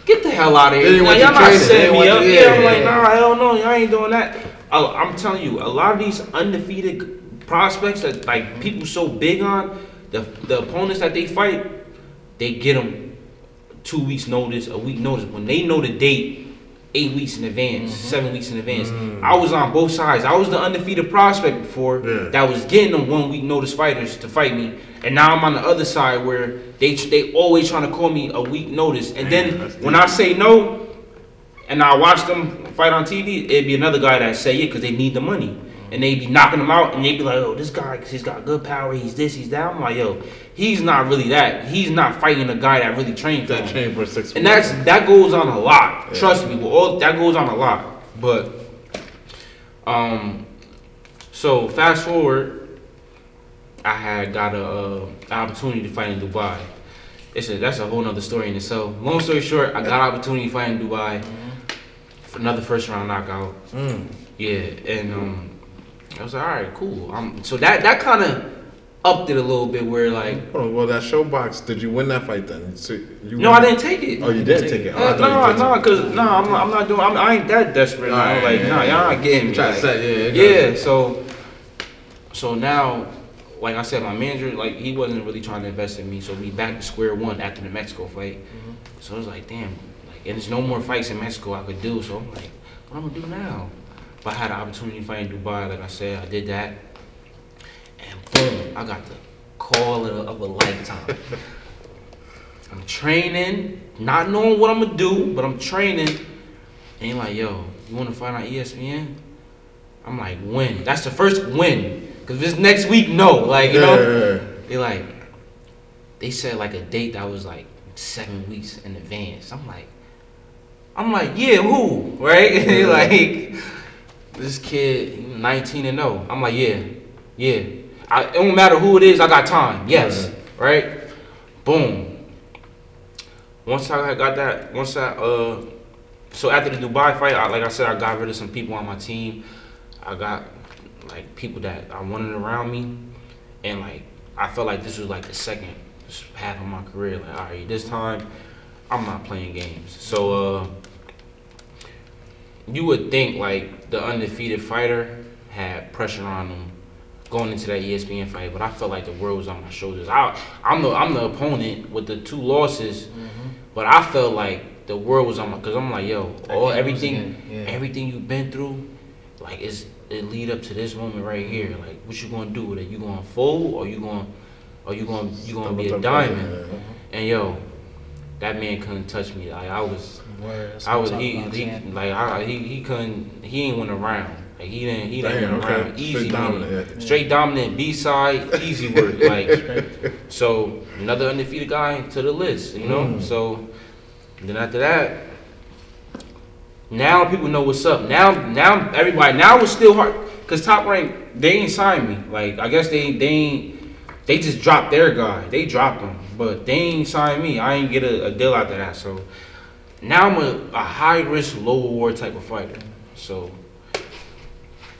Speaker 1: Get the hell out of here.
Speaker 3: didn't
Speaker 1: Now, y'all not
Speaker 3: training.
Speaker 1: Setting me up.
Speaker 3: you-
Speaker 1: Yeah,
Speaker 3: yeah,
Speaker 1: I'm like,
Speaker 3: yeah.
Speaker 1: nah, hell no, y'all ain't doing that. I, I'm telling you, a lot of these undefeated prospects that like people so big on, the the opponents that they fight, they get them two weeks notice, a week notice. When they know the date, eight weeks in advance, seven weeks in advance. I was on both sides. I was the undefeated prospect before
Speaker 3: Yeah.
Speaker 1: that was getting them one week notice fighters to fight me, and now I'm on the other side where they they always trying to call me a week notice, and then when I say no, and I watch them fight on TV, it'd be another guy that say it because they need the money. And they be knocking him out, and they be like, "Oh, this guy, he's got good power. He's this, he's that." I'm like, "Yo, he's not really that. He's not fighting a guy that really trained for
Speaker 3: That
Speaker 1: him."
Speaker 3: train for six.
Speaker 1: And that's that goes on a lot. Trust me, well, all that goes on a lot. But um, so fast forward, I had got a uh, opportunity to fight in Dubai. It's a, that's a whole nother story in itself. Long story short, I got opportunity to fight in Dubai for another first round knockout.
Speaker 3: Mm.
Speaker 1: Yeah, and um, I was like, all right, cool. Um, so that that kind of upped it a little bit, where like,
Speaker 3: Oh, well, that ShoBox. Did you win that fight then? So you
Speaker 1: no, I didn't take it.
Speaker 3: Oh, you didn't take it. Oh,
Speaker 1: no, no, cause no, I'm not, I'm not doing. I'm, I ain't that desperate.
Speaker 3: All
Speaker 1: now. like,
Speaker 3: yeah,
Speaker 1: nah,
Speaker 3: yeah.
Speaker 1: y'all not getting me. Like-
Speaker 3: set- yeah,
Speaker 1: yeah.
Speaker 3: yeah.
Speaker 1: So, so now, like I said, my manager, like, he wasn't really trying to invest in me. So we back to square one after the Mexico fight. So I was like, damn, like, and there's no more fights in Mexico I could do. So I'm like, what I'm gonna do now? But I had an opportunity to fight in Dubai. Like I said, I did that, and boom, I got the call of a, lifetime. I'm training, not knowing what I'm gonna do, but I'm training. And he like, yo, you wanna fight on ESPN? I'm like, when? That's the first win. Cause this next week, no. Like, you
Speaker 3: Yeah,
Speaker 1: know?
Speaker 3: yeah, yeah.
Speaker 1: They like, they said like a date that was like seven weeks in advance. I'm like, I'm like, yeah, who? Right? *laughs* Like, this kid, 19 and 0. I'm like, yeah, yeah. I, it don't matter who it is, I got time. Yes. Right? Boom. Once I got that, once I, uh, so after the Dubai fight, I, like I said, I got rid of some people on my team. I got like people that I wanted around me, and like I felt like this was like the second half of my career. Like, all right, this time I'm not playing games. So uh, you would think like the undefeated fighter had pressure on them going into that ESPN fight, but I felt like the world was on my shoulders. I, I'm the I'm the opponent with the two losses, but I felt like the world was on my because I'm like, yo, all everything,
Speaker 4: yeah.
Speaker 1: everything you've been through, like it's it lead up to this moment right here. Like, what you gonna do with it? You gonna fold or you gonna or you gonna you gonna be a diamond? And yo, that man couldn't touch me. Like I was,
Speaker 4: Word,
Speaker 1: I was he, he like I, he he couldn't he ain't went around. Like he didn't he didn't went
Speaker 3: okay.
Speaker 1: around. Easy
Speaker 3: Straight
Speaker 1: dominant,
Speaker 3: dominant, yeah.
Speaker 1: straight dominant B side, easy work. *laughs* Like so another undefeated guy to the list. You know.
Speaker 3: Mm.
Speaker 1: So then after that. Now people know what's up. Now, now everybody. Now it's still hard because top rank they ain't signed me. Like I guess they they ain't they just dropped their guy. They dropped him, but they ain't signed me. I ain't get a, a deal after that. So now I'm a, a high risk, low reward type of fighter. So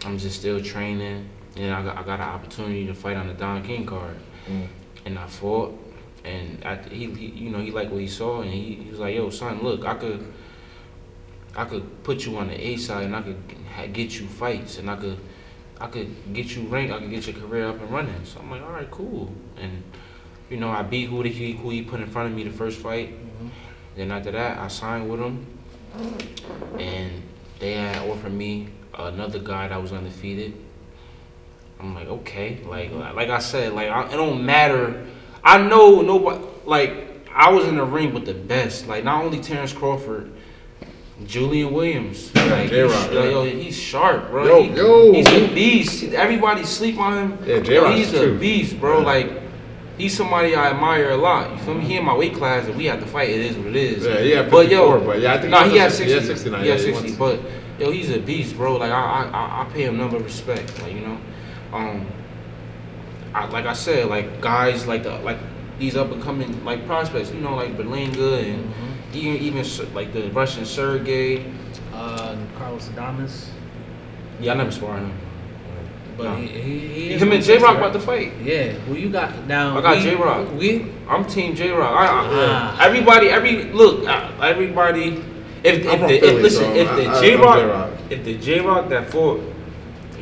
Speaker 1: I'm just still training, and I got I got an opportunity to fight on the Don King card,
Speaker 3: Mm.
Speaker 1: and I fought. And after he, he, you know, he liked what he saw, and he, he was like, "Yo, son, look, I could." I could put you on the A side and I could get you fights and I could I could get you ranked. I could get your career up and running. So I'm like, all right, cool. And you know, I beat who he who he put in front of me the first fight. Mm-hmm. Then after that, I signed with him, and they had offered me another guy that was undefeated. I'm like, okay, like mm-hmm. like I said, like I, it don't matter. I know nobody. Like I was in the ring with the best. Like not only Terence Crawford. Julian Williams, like,
Speaker 3: J-Rock,
Speaker 1: he's,
Speaker 3: yeah.
Speaker 1: yo, he's sharp, bro.
Speaker 3: Yo,
Speaker 1: He-
Speaker 3: yo.
Speaker 1: he's a beast. Everybody sleep on him.
Speaker 3: Yeah, J-Rock's
Speaker 1: he's a
Speaker 3: true.
Speaker 1: beast, bro.
Speaker 3: Yeah.
Speaker 1: Like, he's somebody I admire a lot. You feel me? He in my weight class, and we have to fight. It is what it is.
Speaker 3: Yeah, yeah. had
Speaker 1: but yo,
Speaker 3: 54, but yeah, I think
Speaker 1: no,
Speaker 3: he
Speaker 1: he had
Speaker 3: was- he
Speaker 1: sixty.
Speaker 3: had 69,
Speaker 1: He had
Speaker 3: yeah, he
Speaker 1: sixty. But yo, he's a beast, bro. Like I, I, I, I pay him number of respect. Like you know, um, I, like I said, like guys like the like these up and coming like prospects. You know, like Berlanga and
Speaker 3: Mm-hmm.
Speaker 1: Even even S- like the Russian Sergey.
Speaker 4: Uh, Carlos Adames.
Speaker 1: Yeah, I never sparred him.
Speaker 4: but
Speaker 1: Nah.
Speaker 4: he, he, he is
Speaker 1: Him and J Rock
Speaker 4: right?
Speaker 1: about to fight.
Speaker 4: Yeah, who you got now?
Speaker 1: I got
Speaker 4: we-
Speaker 1: J-Rock.
Speaker 4: We
Speaker 1: I'm Team J Rock. I, I,
Speaker 4: Ah.
Speaker 1: Everybody, every look, uh, everybody. If,
Speaker 3: I'm
Speaker 1: if
Speaker 3: from
Speaker 1: the
Speaker 3: Philly,
Speaker 1: if, listen,
Speaker 3: so
Speaker 1: if
Speaker 3: I-
Speaker 1: the
Speaker 3: I-
Speaker 1: J
Speaker 3: I'm
Speaker 1: Rock,
Speaker 3: J-Rock.
Speaker 1: if the J Rock that fought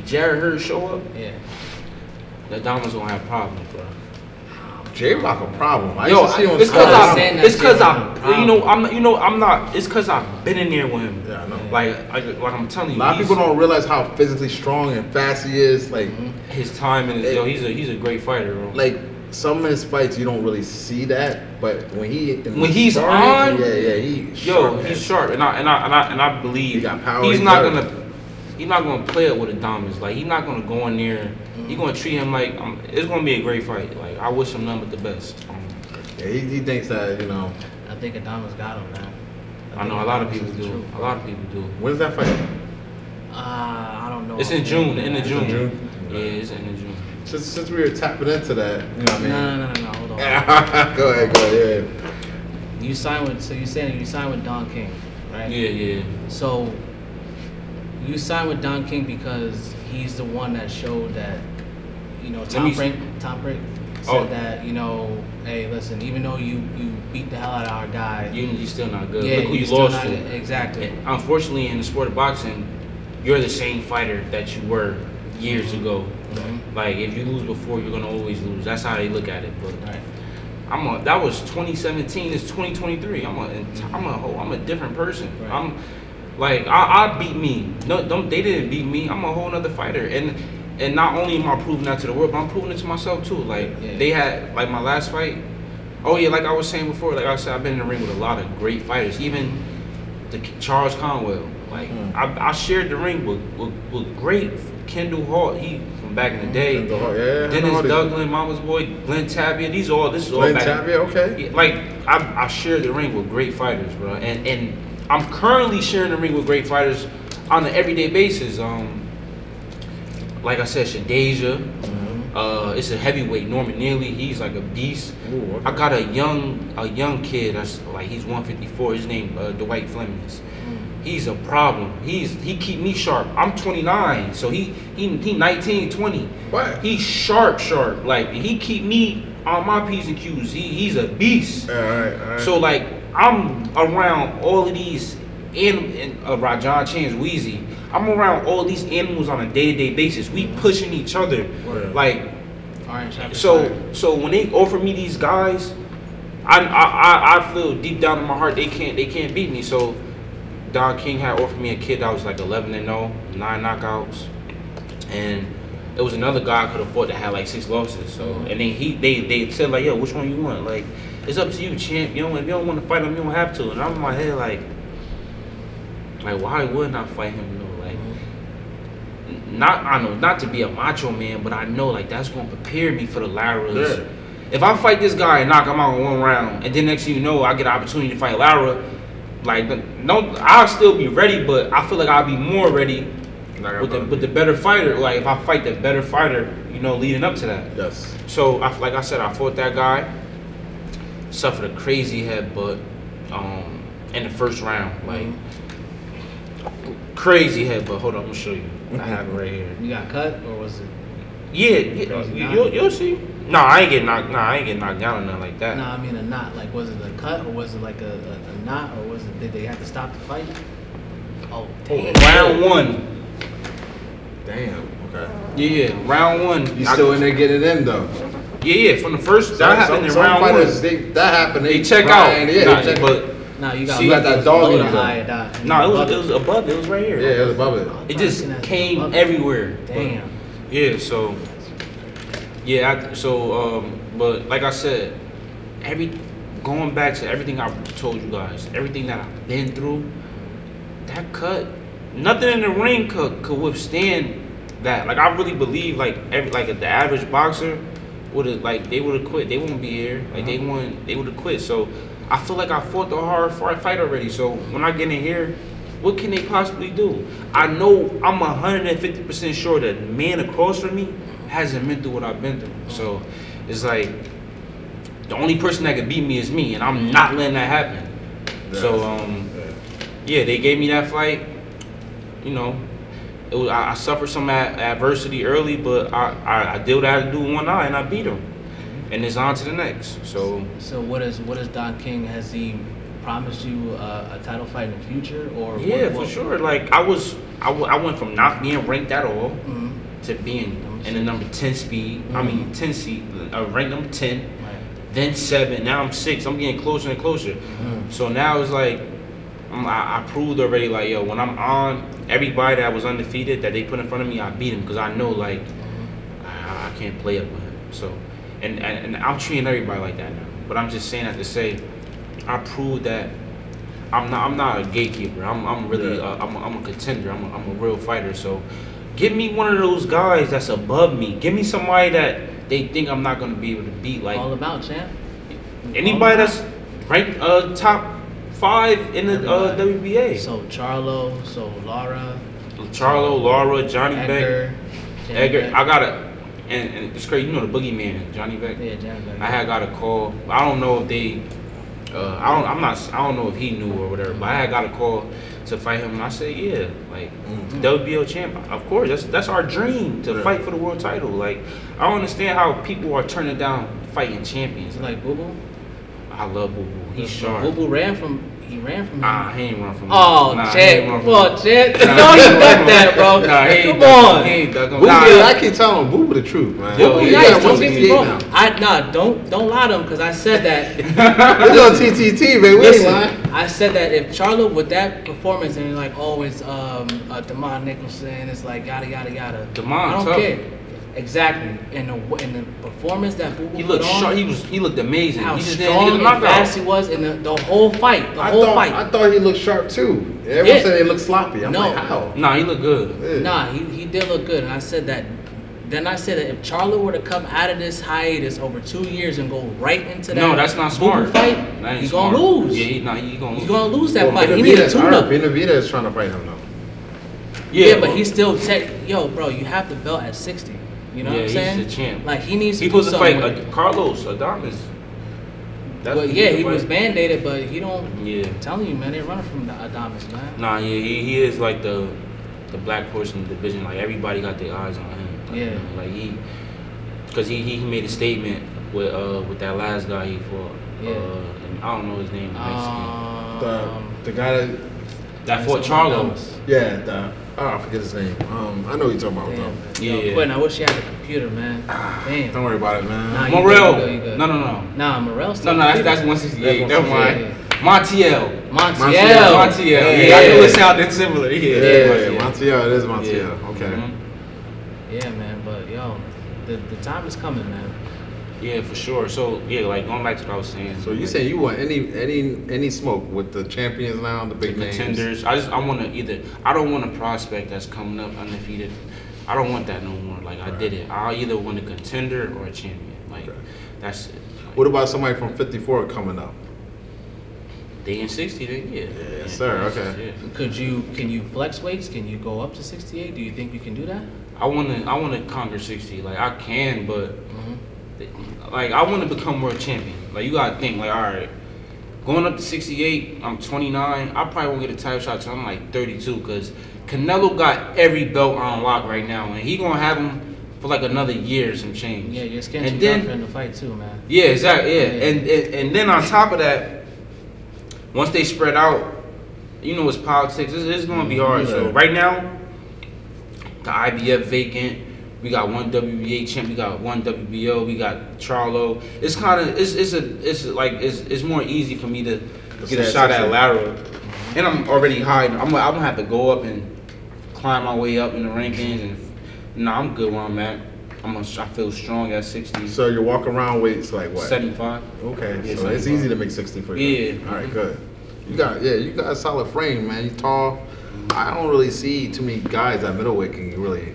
Speaker 1: Jarrett Hurd show up,
Speaker 4: yeah.
Speaker 1: the Diamonds gonna have problems, bro.
Speaker 3: J Rock a problem. I
Speaker 1: Yo,
Speaker 3: used to see on
Speaker 1: it's cause
Speaker 4: I'm
Speaker 1: I,
Speaker 4: saying that
Speaker 1: it's cause I, you know, I'm, you know, I'm not. It's cause I've been in there with him.
Speaker 3: Yeah, I know.
Speaker 1: Like, like, like I'm telling you, A
Speaker 3: lot of people don't realize how physically strong and fast he is. Like, mm-hmm.
Speaker 1: his time and his, yo, he's a he's a great fighter, bro.
Speaker 3: like some of his fights you don't really see that, but when he
Speaker 1: When he's
Speaker 3: sparring,
Speaker 1: on,
Speaker 3: yeah, yeah, he
Speaker 1: Yo,
Speaker 3: sharp
Speaker 1: he's sharp, and I and I and I, and I believe
Speaker 3: He got power,
Speaker 1: he's not
Speaker 3: got-
Speaker 1: gonna he's not gonna play it with the diamonds. Like he's not gonna go in there. He's gonna treat him like um, it's gonna be a great fight. Like I wish him none but the best. Um,
Speaker 3: Yeah, he, he thinks that you know.
Speaker 4: I think Adames got him now.
Speaker 1: I know a lot of people do. A lot of people do.
Speaker 3: When's that fight?
Speaker 4: Uh, I don't know.
Speaker 1: It's in June, In the end of June.
Speaker 3: June?
Speaker 1: Yeah, it's in the June.
Speaker 3: Since since we were tapping into that, you know what I
Speaker 4: No,
Speaker 3: mean.
Speaker 4: no, no, no, no. Hold on. *laughs*
Speaker 3: go ahead, go ahead.
Speaker 4: You signed with. So you saying you signed with Don King, right?
Speaker 1: Yeah, yeah.
Speaker 4: So you signed with Don King because he's the one that showed that, you know,
Speaker 1: Top
Speaker 4: Rank, Top Rank said
Speaker 1: Oh.
Speaker 4: that, you know, hey, listen, even though you you beat the hell out of our guy,
Speaker 1: You you still not good.
Speaker 4: yeah,
Speaker 1: Look who you lost to.
Speaker 4: exactly.
Speaker 1: And unfortunately, in the sport of boxing, you're the same fighter that you were years ago.
Speaker 4: Mhm.
Speaker 1: Like if you lose before, you're gonna always lose. That's how they look at it. But
Speaker 4: Right.
Speaker 1: I'm a that was 2017. It's 2023. I'm a I'm a whole I'm a different person.
Speaker 4: Right.
Speaker 1: I'm like I, I beat me. No, don't they didn't beat me. I'm a whole other fighter. And and not only am I proving that to the world, but I'm proving it to myself too. Like
Speaker 4: Yeah.
Speaker 1: they had like my last fight. Oh yeah, like I was saying before. Like I said, I've been in the ring with a lot of great fighters. Even the Charles Conwell. Like
Speaker 3: Mm.
Speaker 1: I, I shared the ring with, with, with great Kendall Holt. He from back in the day.
Speaker 3: Kendall yeah,
Speaker 1: Dennis
Speaker 3: all
Speaker 1: Douglas, Mama's Boy, Glen Tapia. These all this is all
Speaker 3: Glenn
Speaker 1: back.
Speaker 3: Tapia, okay.
Speaker 1: Yeah, like I, I share the ring with great fighters, bro, and and I'm currently sharing the ring with great fighters on an everyday basis. Um, like I said, Shadeja,
Speaker 3: Mm-hmm.
Speaker 1: uh, it's a heavyweight. Norman Neely, he's like a beast.
Speaker 3: Ooh, okay.
Speaker 1: I got a young a young kid that's like he's 154. His name uh, Dwight Flemings. He's a problem. He's he keep me sharp. I'm 29, so he he he 19, 20.
Speaker 3: What?
Speaker 1: He's sharp, sharp. Like he keep me on my p's and q's. He he's a beast.
Speaker 3: All right, all right.
Speaker 1: So like I'm around all of these anim- and uh, Rajon Chance Wheezy. I'm around all these animals on a day-to-day basis. We pushing each other.
Speaker 3: Word.
Speaker 1: Like
Speaker 4: Orange
Speaker 1: so so when they offer me these guys, I, I I I feel deep down in my heart they can't they can't beat me. So Don King had offered me a kid that was like 11 and 0, nine knockouts, and it was another guy I could have fought that had like six losses. So and then he they they said like yo which one you want like it's up to you champ. You know if you don't want to fight him you don't have to. And I'm in my head like like why wouldn't I fight him though like not I know not to be a macho man, but I know like that's gonna prepare me for the Laras.
Speaker 3: Yeah.
Speaker 1: If I fight this guy and knock him out in one round, and then next thing you know, I get an opportunity to fight Lara, like no, I'll still be ready, but I feel like I'll be more ready
Speaker 3: Like,
Speaker 1: with the with the better fighter. Like if I fight the better fighter, you know, leading up to that.
Speaker 3: yes.
Speaker 1: So I, like I said, I fought that guy, suffered a crazy headbutt, um, in the first round, like crazy headbutt. Hold on, I'm gonna show you. I have it right here.
Speaker 4: You got cut or was it?
Speaker 1: Yeah, yeah you,
Speaker 4: knot.
Speaker 1: you'll, you'll see. No, I ain't get knocked. No, I ain't get knocked down or nothing like that.
Speaker 4: No, I mean a knot. Like, was it a cut or was it like a, a, a knot or was it? Did they have to stop the fight? Oh, oh damn!
Speaker 1: Round one.
Speaker 3: Damn. Okay.
Speaker 1: Yeah, yeah, round one.
Speaker 3: You
Speaker 1: I-
Speaker 3: still in there getting it in though.
Speaker 1: Yeah, yeah. From the first, that happened in round one.
Speaker 3: They, that happened.
Speaker 1: They check out.
Speaker 3: grind, Yeah,
Speaker 1: Nah,
Speaker 3: they check
Speaker 1: but
Speaker 4: Now you got
Speaker 1: See,
Speaker 3: you got that dog in
Speaker 4: load of
Speaker 3: you.
Speaker 1: no, it was it was above. It was right here.
Speaker 3: Yeah, it was above it.
Speaker 1: It just came everywhere.
Speaker 4: Damn.
Speaker 1: Yeah, so yeah, I, so um, but like I said, every going back to everything I told you guys, everything that I've been through, that cut, nothing in the ring could could withstand that. Like I really believe, like every like the average boxer would have like they would have quit. They wouldn't be here. Like they wouldn't. They would have quit. So I feel like I fought the hard fight already. So when I get in here. What can they possibly do? I know I'm 150% sure that the man across from me hasn't been through what I've been through. So it's like the only person that could beat me is me, and I'm not letting that happen. So um, yeah, they gave me that fight. You know, it was, I, I suffered some ad- adversity early, but I, I, I did what I had to do one eye and I beat him. And it's on to the next. So
Speaker 4: So what is what is Don King? Has he promised you uh, a title fight in the future, or
Speaker 1: yeah,
Speaker 4: what-
Speaker 1: for sure. Like I was, I, w- I went from not being ranked at all
Speaker 4: Mhm.
Speaker 1: to being in the number ten speed. I mean ten seed, uh, ranked number ten.
Speaker 4: Right.
Speaker 1: then seven, now I'm six. I'm getting closer and closer.
Speaker 4: Mm-hmm.
Speaker 1: So now it's like I, I proved already. Like yo, when I'm on, everybody that was undefeated that they put in front of me, I beat him because I know like
Speaker 4: Mm-hmm.
Speaker 1: I, I can't play up with him. So, and, and and I'm treating everybody like that now. But I'm just saying that to say, I proved that. I'm not. I'm not a gatekeeper. I'm. I'm really.
Speaker 3: Yeah.
Speaker 1: Uh, I'm. A, I'm a contender. I'm a, I'm a real fighter. So, give me one of those guys that's above me. Give me somebody that they think I'm not gonna be able to beat. Like
Speaker 4: All about champ.
Speaker 1: Anybody that's ranked uh, top five in the uh, WBA.
Speaker 4: So Charlo, so Lara,
Speaker 1: Charlo, Lara, Johnny Beck,
Speaker 4: Edgar, Jan
Speaker 1: Edgar.
Speaker 4: Beck.
Speaker 1: I got a, and, and it's crazy. You know the boogeyman, Johnny Beck.
Speaker 4: yeah, Johnny Beck.
Speaker 1: I had got a call. I don't know if they. Uh, I don't. I'm not. I don't know if he knew or whatever. But I had got a call to fight him, and I said, yeah, like WBO champ. Of course, that's that's our dream to
Speaker 3: Yeah.
Speaker 1: fight for the world title. Like I don't understand how people are turning down fighting champions.
Speaker 4: Is like Boo Boo?
Speaker 1: I love Boo Boo. He's
Speaker 4: Boo
Speaker 1: sharp.
Speaker 4: Boo ran from. He ran from. him.
Speaker 1: Nah, he ain't run from me.
Speaker 4: Oh,
Speaker 1: nah, ain't
Speaker 4: come on. You
Speaker 1: Nah,
Speaker 4: know
Speaker 1: he
Speaker 4: you got that, bro.
Speaker 1: Nah, he
Speaker 4: Come on.
Speaker 1: He ain't ducking
Speaker 3: Boo,
Speaker 1: nah,
Speaker 3: I keep telling Boo the truth, man.
Speaker 4: Boo Boo nice. Don't get me wrong. I nah, don't don't lie to him because I said that. *laughs*
Speaker 3: It's on TTT, man. We ain't lying.
Speaker 4: I said that if Charlo with that performance and like oh it's um uh, Demond Nicholson, it's like yada yada yada.
Speaker 1: Demond
Speaker 4: I don't care. Exactly. And the in the performance that Boo Boo
Speaker 1: He
Speaker 4: put
Speaker 1: looked
Speaker 4: on,
Speaker 1: sharp. He was. He looked amazing.
Speaker 4: how
Speaker 1: he just didn't
Speaker 4: strong and fast he was in the, the whole fight, the
Speaker 3: I
Speaker 4: whole
Speaker 3: thought,
Speaker 4: fight.
Speaker 3: I thought he looked sharp too. Everyone
Speaker 4: Yeah.
Speaker 3: said he looked sloppy. I'm
Speaker 4: No.
Speaker 3: like, how?
Speaker 1: Nah, he looked good.
Speaker 3: Yeah.
Speaker 4: Nah, he, he did look good, and I said that. Then I said that if Charlo were to come out of this hiatus over two years and go right into that
Speaker 1: No, that's not
Speaker 4: Boo Boo
Speaker 1: smart.
Speaker 4: fight,
Speaker 1: That ain't
Speaker 4: he's gonna
Speaker 1: smart.
Speaker 4: lose.
Speaker 1: Yeah, he, nah, he gonna lose.
Speaker 4: he's gonna lose that
Speaker 3: Well,
Speaker 4: fight. He need a
Speaker 3: Benavidez-
Speaker 4: tune up.
Speaker 3: Benavidez is trying to fight him now.
Speaker 4: Yeah, but he's still tech. Yo, bro, you have the belt at sixty. You know
Speaker 1: Yeah,
Speaker 4: what I'm
Speaker 1: he's
Speaker 4: saying?
Speaker 1: the champ.
Speaker 4: Like he needs to
Speaker 1: He
Speaker 4: do
Speaker 1: supposed to fight
Speaker 4: with
Speaker 1: uh, Carlos Adames. That's
Speaker 4: Well, yeah, he
Speaker 1: fight.
Speaker 4: was mandated, but he don't.
Speaker 1: Yeah.
Speaker 4: I'm telling you, man, they running from the Adames, man.
Speaker 1: Nah, yeah, he, he is like the the black horse in the division. Like everybody got their eyes on him. Like,
Speaker 4: Yeah.
Speaker 1: Like he, cause he, he made a statement with uh with that last guy he fought.
Speaker 4: Yeah.
Speaker 1: Uh, I don't know his name. Mexican.
Speaker 3: The
Speaker 4: Um,
Speaker 3: the guy that
Speaker 1: that fought
Speaker 4: someone
Speaker 1: Charlo.
Speaker 3: yeah the oh I forget his name. Um I know what you're talking about.
Speaker 4: Damn.
Speaker 3: though.
Speaker 1: Yeah.
Speaker 4: Yo, Quentin, I wish you had a computer, man. Damn.
Speaker 3: Don't worry about it, man.
Speaker 4: Nah, you
Speaker 1: Morrell.
Speaker 4: good, you good.
Speaker 1: No, no, no.
Speaker 4: Nah, Morrell
Speaker 1: No,
Speaker 4: still.
Speaker 1: no, that's, that's 168.
Speaker 3: That's
Speaker 1: Never mind.
Speaker 4: 168.
Speaker 1: Montiel.
Speaker 4: Montiel.
Speaker 3: Montiel.
Speaker 1: Montiel. Yeah,
Speaker 4: Yeah.
Speaker 1: I knew it sounded similar. Yeah,
Speaker 3: Yeah,
Speaker 1: yeah,
Speaker 3: Montiel. It is Montiel.
Speaker 1: Yeah.
Speaker 3: Okay.
Speaker 1: Mhm.
Speaker 4: Yeah, man, but yo, the, the time is coming, man.
Speaker 1: Yeah, for sure. So yeah, like going back to what I was saying.
Speaker 3: So you saying you want any any any smoke with the champions now, the
Speaker 1: the
Speaker 3: big names?
Speaker 1: contenders? I just I want to either I don't want a prospect that's coming up undefeated. I don't want that no more. Like I did it. I either want a contender or a champion. Like
Speaker 3: Okay.
Speaker 1: that's it. Like,
Speaker 3: What about somebody from 54 coming up?
Speaker 1: they in sixty? Then yeah.
Speaker 3: Yes, sir.
Speaker 1: Yeah.
Speaker 3: Okay.
Speaker 4: Could you can you flex weights? Can you go up to 68? Do you think you can do that?
Speaker 1: I want to I want to conquer sixty. Like I can, but
Speaker 4: Mm-hmm.
Speaker 1: Like I want to become world champion. Like you gotta think like all right. Going up to 68, I'm 29. I probably won't get a title shot till I'm like 32 because Canelo got every belt on lock right now, and he gonna have them for like another year or some change.
Speaker 4: Yeah, you're
Speaker 1: And
Speaker 4: to
Speaker 1: then-
Speaker 4: in the fight too, man.
Speaker 1: Yeah, exactly. Yeah,
Speaker 4: Yeah.
Speaker 1: And, and and then on top of that, once they spread out, you know, it's politics. It's, it's gonna be mm-hmm. hard. So right now, the IBF vacant. We got one WBA champ. We got one WBO. We got Charlo. It's kind of it's it's a it's like it's it's more easy for me to get a shot
Speaker 3: at
Speaker 1: at
Speaker 3: 60.
Speaker 1: lateral, and I'm already high. I'm I'm gonna have to go up and climb my way up in the rankings, and no, I'm good where I'm at. I'm a, I feel strong at 60,
Speaker 3: So your walk around weight's like what?
Speaker 1: 75.
Speaker 3: Okay,
Speaker 1: Yeah,
Speaker 3: so it's easy to make 60 for you.
Speaker 1: Yeah.
Speaker 3: All right, good. You got yeah, you got a solid frame, man. You tall. I don't really see too many guys at middleweight can really.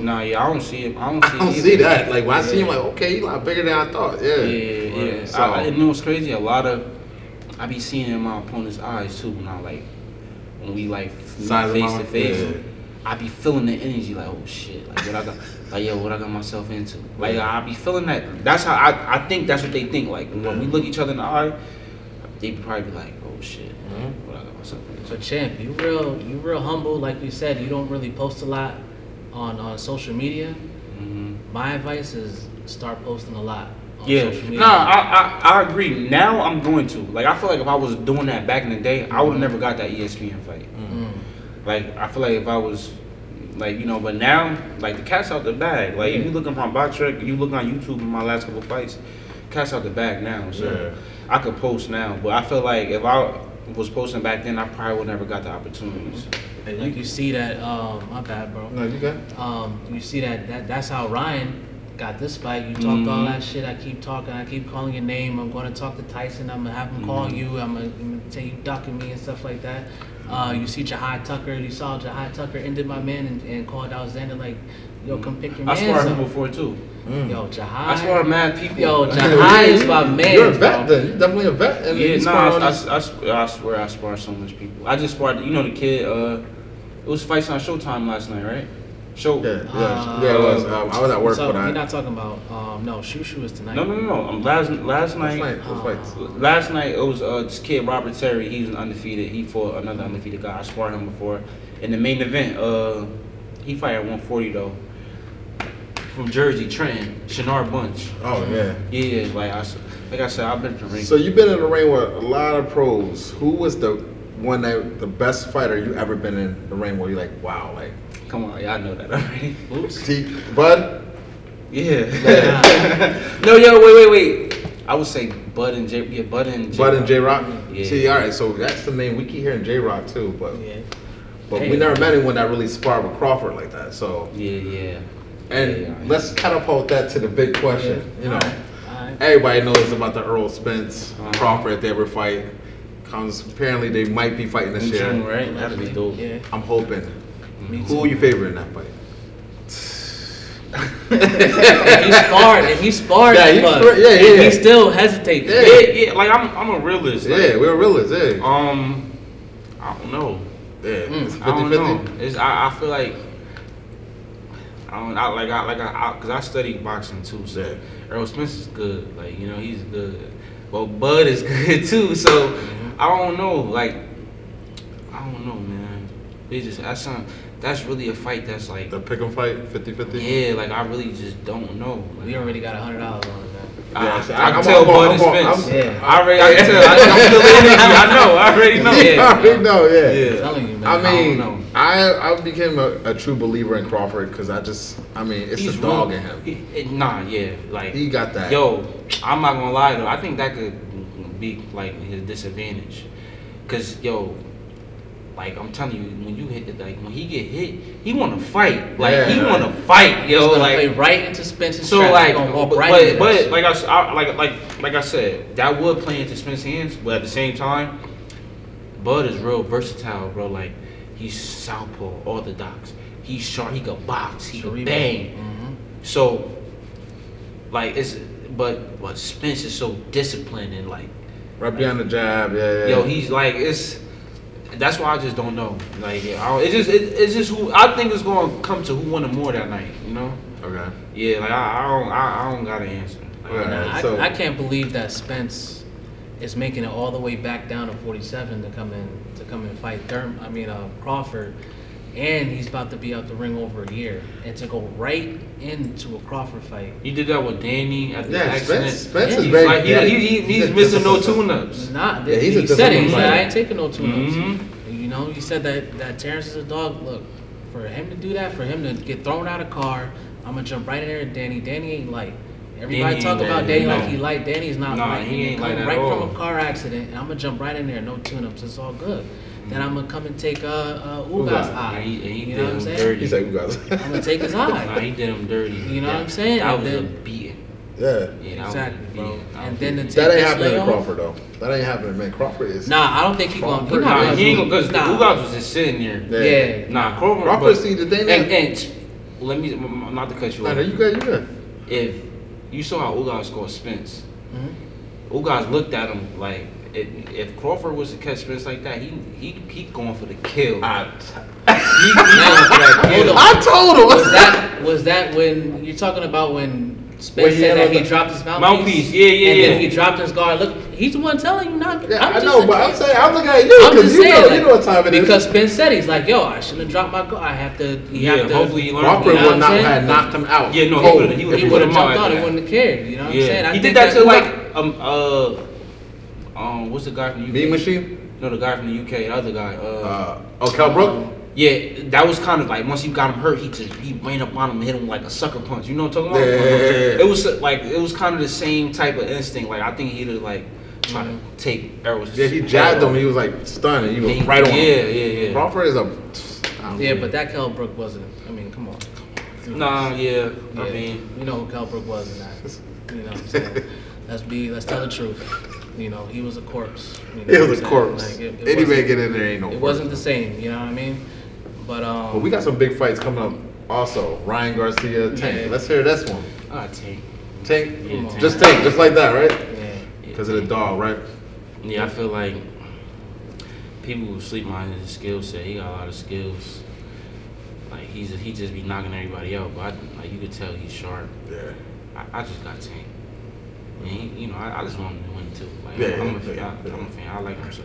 Speaker 1: Nah, yeah, I don't see it. I don't see.
Speaker 3: I don't
Speaker 1: either.
Speaker 3: see that. Like when I see him, like okay, you a lot bigger than I thought. Yeah.
Speaker 1: Yeah, yeah. yeah.
Speaker 3: So,
Speaker 1: I, I, you know what's crazy? A lot of I be seeing in my opponent's eyes too when I like when we like
Speaker 3: Size
Speaker 1: face to face.
Speaker 3: yeah.
Speaker 1: I be feeling the energy like oh shit like what I got like yo what I got myself into like I be feeling that that's how I, I think that's what they think like when we look each other in the eye they probably be like oh shit.
Speaker 2: Mm-hmm.
Speaker 1: But I got myself in
Speaker 4: So champ, you real you real humble. Like you said, you don't really post a lot on on social media.
Speaker 1: hmm
Speaker 4: My advice is start posting a lot on
Speaker 1: Yeah,
Speaker 4: social media.
Speaker 1: nah, I, I I agree. Now I'm going to like. I feel like if I was doing that back in the day, I would have never got that ESPN fight.
Speaker 4: Mm.
Speaker 1: Like I feel like if I was like you know, but now like the cat's out the bag. Like if you look looking from BoxRec, you look on YouTube in my last couple fights, cat's out the bag now. So
Speaker 3: Yeah.
Speaker 1: I could post now, but I feel like if I was posting back then, I probably would never got the opportunities.
Speaker 3: And
Speaker 4: Like
Speaker 3: you,
Speaker 4: you see that, um, my bad, bro.
Speaker 3: no, you got.
Speaker 4: Um, you see that, that that's how Ryan got this fight. You talked all
Speaker 1: Mhm.
Speaker 4: that shit. I keep talking. I keep calling your name. I'm going to talk to Tyson. I'm gonna have him call
Speaker 1: Mhm.
Speaker 4: you. I'm gonna, I'm gonna tell you ducking me and stuff like that. Uh, you see Jahad Tucker. You saw Jahad Tucker ended my man and, and called Alexander like, yo, come pick your
Speaker 1: I
Speaker 4: man.
Speaker 1: swear him before too.
Speaker 3: Mm.
Speaker 4: Yo, Jahad.
Speaker 1: I swear mad people.
Speaker 4: Yo, *laughs*
Speaker 3: Yeah,
Speaker 4: Jahad is my man.
Speaker 3: You're a vet,
Speaker 4: bro.
Speaker 3: then. You're definitely a vet. And
Speaker 1: Yeah,
Speaker 3: you
Speaker 1: no, I, I, I, swear- I swear I spar so much people. I just sparred, you know, the kid. Uh, it was fights on Showtime last night, right? Show.
Speaker 3: Yeah, yeah,
Speaker 4: Uh,
Speaker 3: yeah. It was. Um, I was at work,
Speaker 4: so
Speaker 3: but I.
Speaker 4: we're not talking about um, no Shoo Shoo is tonight.
Speaker 1: No, no, no, no. Um, last last
Speaker 3: Last
Speaker 1: night,
Speaker 3: night, those fights.
Speaker 1: last night it was uh, this kid Robert Terry. He was undefeated. He fought another undefeated guy. I sparred him before. In the main event, uh, he fight at 140 though. From Jersey, Trenton, Shinar Bunch.
Speaker 3: Oh yeah.
Speaker 1: Yeah, like I, s- like I said, I've been to the ring.
Speaker 3: So you've been in the ring with a lot of pros. Who was the one that the best fighter you ever been in the ring where you're like, wow, like
Speaker 1: Come on, y'all know that already. *laughs*
Speaker 4: Oops.
Speaker 3: see, Bud?
Speaker 1: Yeah.
Speaker 3: Yeah. *laughs*
Speaker 1: no, yo, wait, wait, wait. I would say Bud and J. Yeah, Bud and J.
Speaker 3: Bud and J Rock?
Speaker 1: Yeah.
Speaker 3: See, all right, so that's the name. We keep hearing J Rock too, but
Speaker 4: Yeah.
Speaker 3: but
Speaker 4: Hey.
Speaker 3: we never met anyone that really sparred with Crawford like that. So
Speaker 1: Yeah, yeah.
Speaker 3: And
Speaker 1: Yeah, yeah.
Speaker 3: let's catapult that to the big question. You know,
Speaker 4: Alright, alright.
Speaker 3: everybody knows about the Errol Spence
Speaker 1: Uh-huh.
Speaker 3: Crawford if they ever fight. Comes apparently they might be fighting this
Speaker 1: In June,
Speaker 3: year.
Speaker 1: right? That'd be dope.
Speaker 4: Yeah.
Speaker 3: I'm hoping.
Speaker 4: Me
Speaker 3: Who
Speaker 4: too.
Speaker 3: are you favoring in that fight?
Speaker 4: And he sparred, and he sparred,
Speaker 3: Yeah, he
Speaker 4: but
Speaker 3: spar- yeah, yeah.
Speaker 4: he still hesitates.
Speaker 3: Yeah.
Speaker 1: Yeah, yeah. Like I'm, I'm a realist. Like,
Speaker 3: Yeah, we're realists. Yeah,
Speaker 1: Um, I don't know.
Speaker 3: yeah. It's
Speaker 1: I don't
Speaker 3: 50
Speaker 1: know. It's I, I feel like I don't I, like I like I, I cause I studied boxing too. So
Speaker 3: Yeah.
Speaker 1: Errol Spence is good. Like you know he's good. But Bud is *laughs* good too. So
Speaker 3: Mm-hmm.
Speaker 1: I don't know. Like I don't know, man. It just that's not, that's really a fight that's like
Speaker 3: The pick 'em fight, 50-50?
Speaker 1: yeah. Like I really just don't know. Like,
Speaker 4: We already got a hundred dollars on it. Man.
Speaker 1: Ah, I,
Speaker 3: Yeah,
Speaker 1: I,
Speaker 3: so
Speaker 1: I can
Speaker 3: I'm-
Speaker 1: tell
Speaker 3: I'm-
Speaker 1: Bud
Speaker 3: I'm-
Speaker 1: is
Speaker 3: I'm-
Speaker 1: Spence.
Speaker 4: Yeah.
Speaker 1: I already I can tell. I, I feel the energy. I know. I already know.
Speaker 3: Yeah, *laughs* I already know, yeah.
Speaker 1: Yeah.
Speaker 4: I'm telling you, man.
Speaker 3: I mean,
Speaker 1: don't know.
Speaker 3: I I became a, a true believer in Crawford because I just, I mean, it's
Speaker 1: He's
Speaker 3: the dog
Speaker 1: real-
Speaker 3: in him.
Speaker 1: he- it- nah, yeah, like
Speaker 3: He got that.
Speaker 1: Yo, I'm not gonna lie though. I think that could be like his disadvantage, cause yo, like I'm telling you, when you hit, the like when he get hit, he want to fight. Like he
Speaker 3: Yeah.
Speaker 1: want to fight,
Speaker 4: He's
Speaker 1: yo.
Speaker 4: gonna
Speaker 1: Like
Speaker 4: play right into Spence's
Speaker 1: so, like,
Speaker 4: He's gonna
Speaker 1: but,
Speaker 4: right
Speaker 1: but,
Speaker 4: into
Speaker 1: but
Speaker 4: us.
Speaker 1: like I, s- I- like like like I said, that would play into Spence's hands, but at the same time, Bud is real versatile, bro. Like he's southpaw, orthodox. He's sharp. He can box. He can
Speaker 4: Cerebral.
Speaker 1: bang.
Speaker 4: Mhm.
Speaker 1: So, like it's, but but Spence is so disciplined and like,
Speaker 3: Right behind the jab, yeah, yeah.
Speaker 1: yo, he's like it's. That's why I just don't know. Like, yeah, I it's just it, it's just who I think it's gonna come to who wanted more that night. You know?
Speaker 3: okay.
Speaker 1: Yeah, like I, I don't I, I don't got an answer. Like,
Speaker 3: Right.
Speaker 4: Nah, I,
Speaker 3: so-
Speaker 4: I can't believe that Spence is making it all the way back down to 47 to come in to come and fight Derm. I mean uh, Crawford, and he's about to be out the ring over a year, and to go right into a Crawford fight.
Speaker 1: He did that with Danny at the
Speaker 3: Yeah,
Speaker 1: accident.
Speaker 3: Spence, Spence
Speaker 4: Yeah,
Speaker 3: is
Speaker 4: he's
Speaker 3: very.
Speaker 1: like,
Speaker 3: yeah,
Speaker 1: he, he, he's
Speaker 3: a
Speaker 1: missing no
Speaker 3: disciplined-
Speaker 1: tune-ups.
Speaker 4: Not
Speaker 3: Yeah, he's a
Speaker 4: he said it. He said I ain't taking no tune-ups.
Speaker 1: Mhm.
Speaker 4: You know, he said that that Terence is a dog. Look, for him to do that, for him to get thrown out of car, I'm gonna jump right in there with Danny. Danny ain't light. Everybody
Speaker 1: Danny
Speaker 4: talk about
Speaker 1: light,
Speaker 4: Danny
Speaker 1: no.
Speaker 4: like he light. Danny's not
Speaker 1: Nah,
Speaker 4: light.
Speaker 1: he ain't
Speaker 4: come
Speaker 1: light at
Speaker 4: right
Speaker 1: all.
Speaker 4: from a car accident, and I'm gonna jump right in there, no tune-ups. It's all good. Then I'm gonna come and take uh, uh Ugas
Speaker 3: Ugas.
Speaker 4: eye.
Speaker 1: And he, and he
Speaker 4: you
Speaker 1: did
Speaker 4: know what I'm
Speaker 1: him
Speaker 4: saying?
Speaker 1: dirty.
Speaker 3: He's like, you guys.
Speaker 4: I'm gonna take his
Speaker 1: Nah,
Speaker 4: eye.
Speaker 1: he did him dirty.
Speaker 4: You know
Speaker 1: Yeah.
Speaker 4: what I'm saying?
Speaker 1: That
Speaker 4: And
Speaker 1: was a
Speaker 4: then-
Speaker 1: beating.
Speaker 3: yeah.
Speaker 1: Yeah, that was
Speaker 4: Exactly, bro. And then
Speaker 1: a
Speaker 4: the.
Speaker 3: That ain't happening to? Crawford though. That ain't happening, man. Crawford is.
Speaker 4: Nah, I don't think he gonna. He
Speaker 3: Crawford-
Speaker 4: not
Speaker 1: Nah,
Speaker 4: gonna
Speaker 1: he ain't
Speaker 4: lose.
Speaker 1: gonna because
Speaker 4: Nah.
Speaker 1: Ugas was just sitting there.
Speaker 4: Yeah.
Speaker 1: Nah, Crawford.
Speaker 3: Crawford
Speaker 1: but-
Speaker 3: see the thing
Speaker 1: And,
Speaker 3: that-
Speaker 1: and let me m- m- not to cut you off.
Speaker 3: no, you good, you good.
Speaker 1: If you saw how Ugas scored Spence,
Speaker 4: Mhm.
Speaker 1: Ugas looked at him like if, if Crawford was to catch Spence like that, he he he going for the kill.
Speaker 3: I,
Speaker 1: he going for that kill.
Speaker 3: I told him.
Speaker 4: was that was that when you're talking about when Spence
Speaker 3: he
Speaker 4: said that he
Speaker 3: the-
Speaker 4: dropped his mouthpiece.
Speaker 1: Mouthpiece, yeah, yeah,
Speaker 4: and
Speaker 1: yeah.
Speaker 4: then he dropped his guard. Look, he's the one telling you not.
Speaker 3: Yeah,
Speaker 4: I'm
Speaker 3: I know, but I'm
Speaker 4: saying-
Speaker 3: I'm looking at you
Speaker 4: I'm
Speaker 3: because you
Speaker 4: saying,
Speaker 3: know
Speaker 4: like,
Speaker 3: you know what time it is.
Speaker 4: because Spence said he's like, yo, I shouldn't have dropped my guard. I have to. You
Speaker 1: Yeah,
Speaker 4: have to.
Speaker 1: hopefully he learned
Speaker 3: Crawford
Speaker 4: You know
Speaker 3: would not have knocked him out.
Speaker 1: Yeah, no, he
Speaker 3: cold
Speaker 1: would've- he
Speaker 4: he would have jumped out. He wouldn't have cared. You know what I'm saying?
Speaker 1: He did that to like um uh um what's the guy from the UK?
Speaker 3: Mean Machine.
Speaker 1: No, the guy from the UK, the other guy. Uh,
Speaker 3: Uh, oh, Kell Brook.
Speaker 1: yeah, that was kind of like once he got him hurt, he just he ran up on him, and hit him like a sucker punch. You know what I'm talking about?
Speaker 3: Yeah, yeah, yeah, yeah.
Speaker 1: It was like it was kind of the same type of instinct. Like I think he'd have like try to take arrows.
Speaker 3: Yeah, he jabbed him. He was like stunned. And he was
Speaker 1: He-
Speaker 3: right on.
Speaker 1: Yeah,
Speaker 3: him.
Speaker 1: yeah, yeah.
Speaker 3: Crawford is a. I don't
Speaker 4: Yeah,
Speaker 3: know.
Speaker 4: but that Kell Brook wasn't. I mean, come on.
Speaker 1: Nah, yeah.
Speaker 4: Yeah,
Speaker 1: I mean,
Speaker 4: you know who Kell Brook was in that. You know what I'm saying? *laughs* let's be, let's tell the truth. You know, he was a corpse. You know
Speaker 3: It was
Speaker 4: I'm
Speaker 3: a corpse.
Speaker 4: Like, it- it
Speaker 3: Any man get in there ain't no.
Speaker 4: It
Speaker 3: corpse.
Speaker 4: wasn't the same. You know what I mean? But um,
Speaker 3: But we got some big fights coming up. Also, Ryan Garcia, Tank.
Speaker 4: Yeah.
Speaker 3: Let's hear this one.
Speaker 1: I take.
Speaker 3: Tank,
Speaker 1: Yeah,
Speaker 4: Tank.
Speaker 3: just Tank, just like that, right?
Speaker 4: yeah.
Speaker 3: Because of the dog, right?
Speaker 1: Yeah, I feel like people who sleep on his skill set. He got a lot of skills. Like he's he just be knocking everybody out, but I, like you could tell he's sharp.
Speaker 3: Yeah.
Speaker 1: I, I just got Tank. And he, you know, I, I just want him to win too. Like
Speaker 3: Yeah,
Speaker 1: I'm, a
Speaker 3: yeah,
Speaker 1: fan,
Speaker 3: yeah,
Speaker 1: I,
Speaker 3: yeah.
Speaker 1: I'm a fan. I like him so.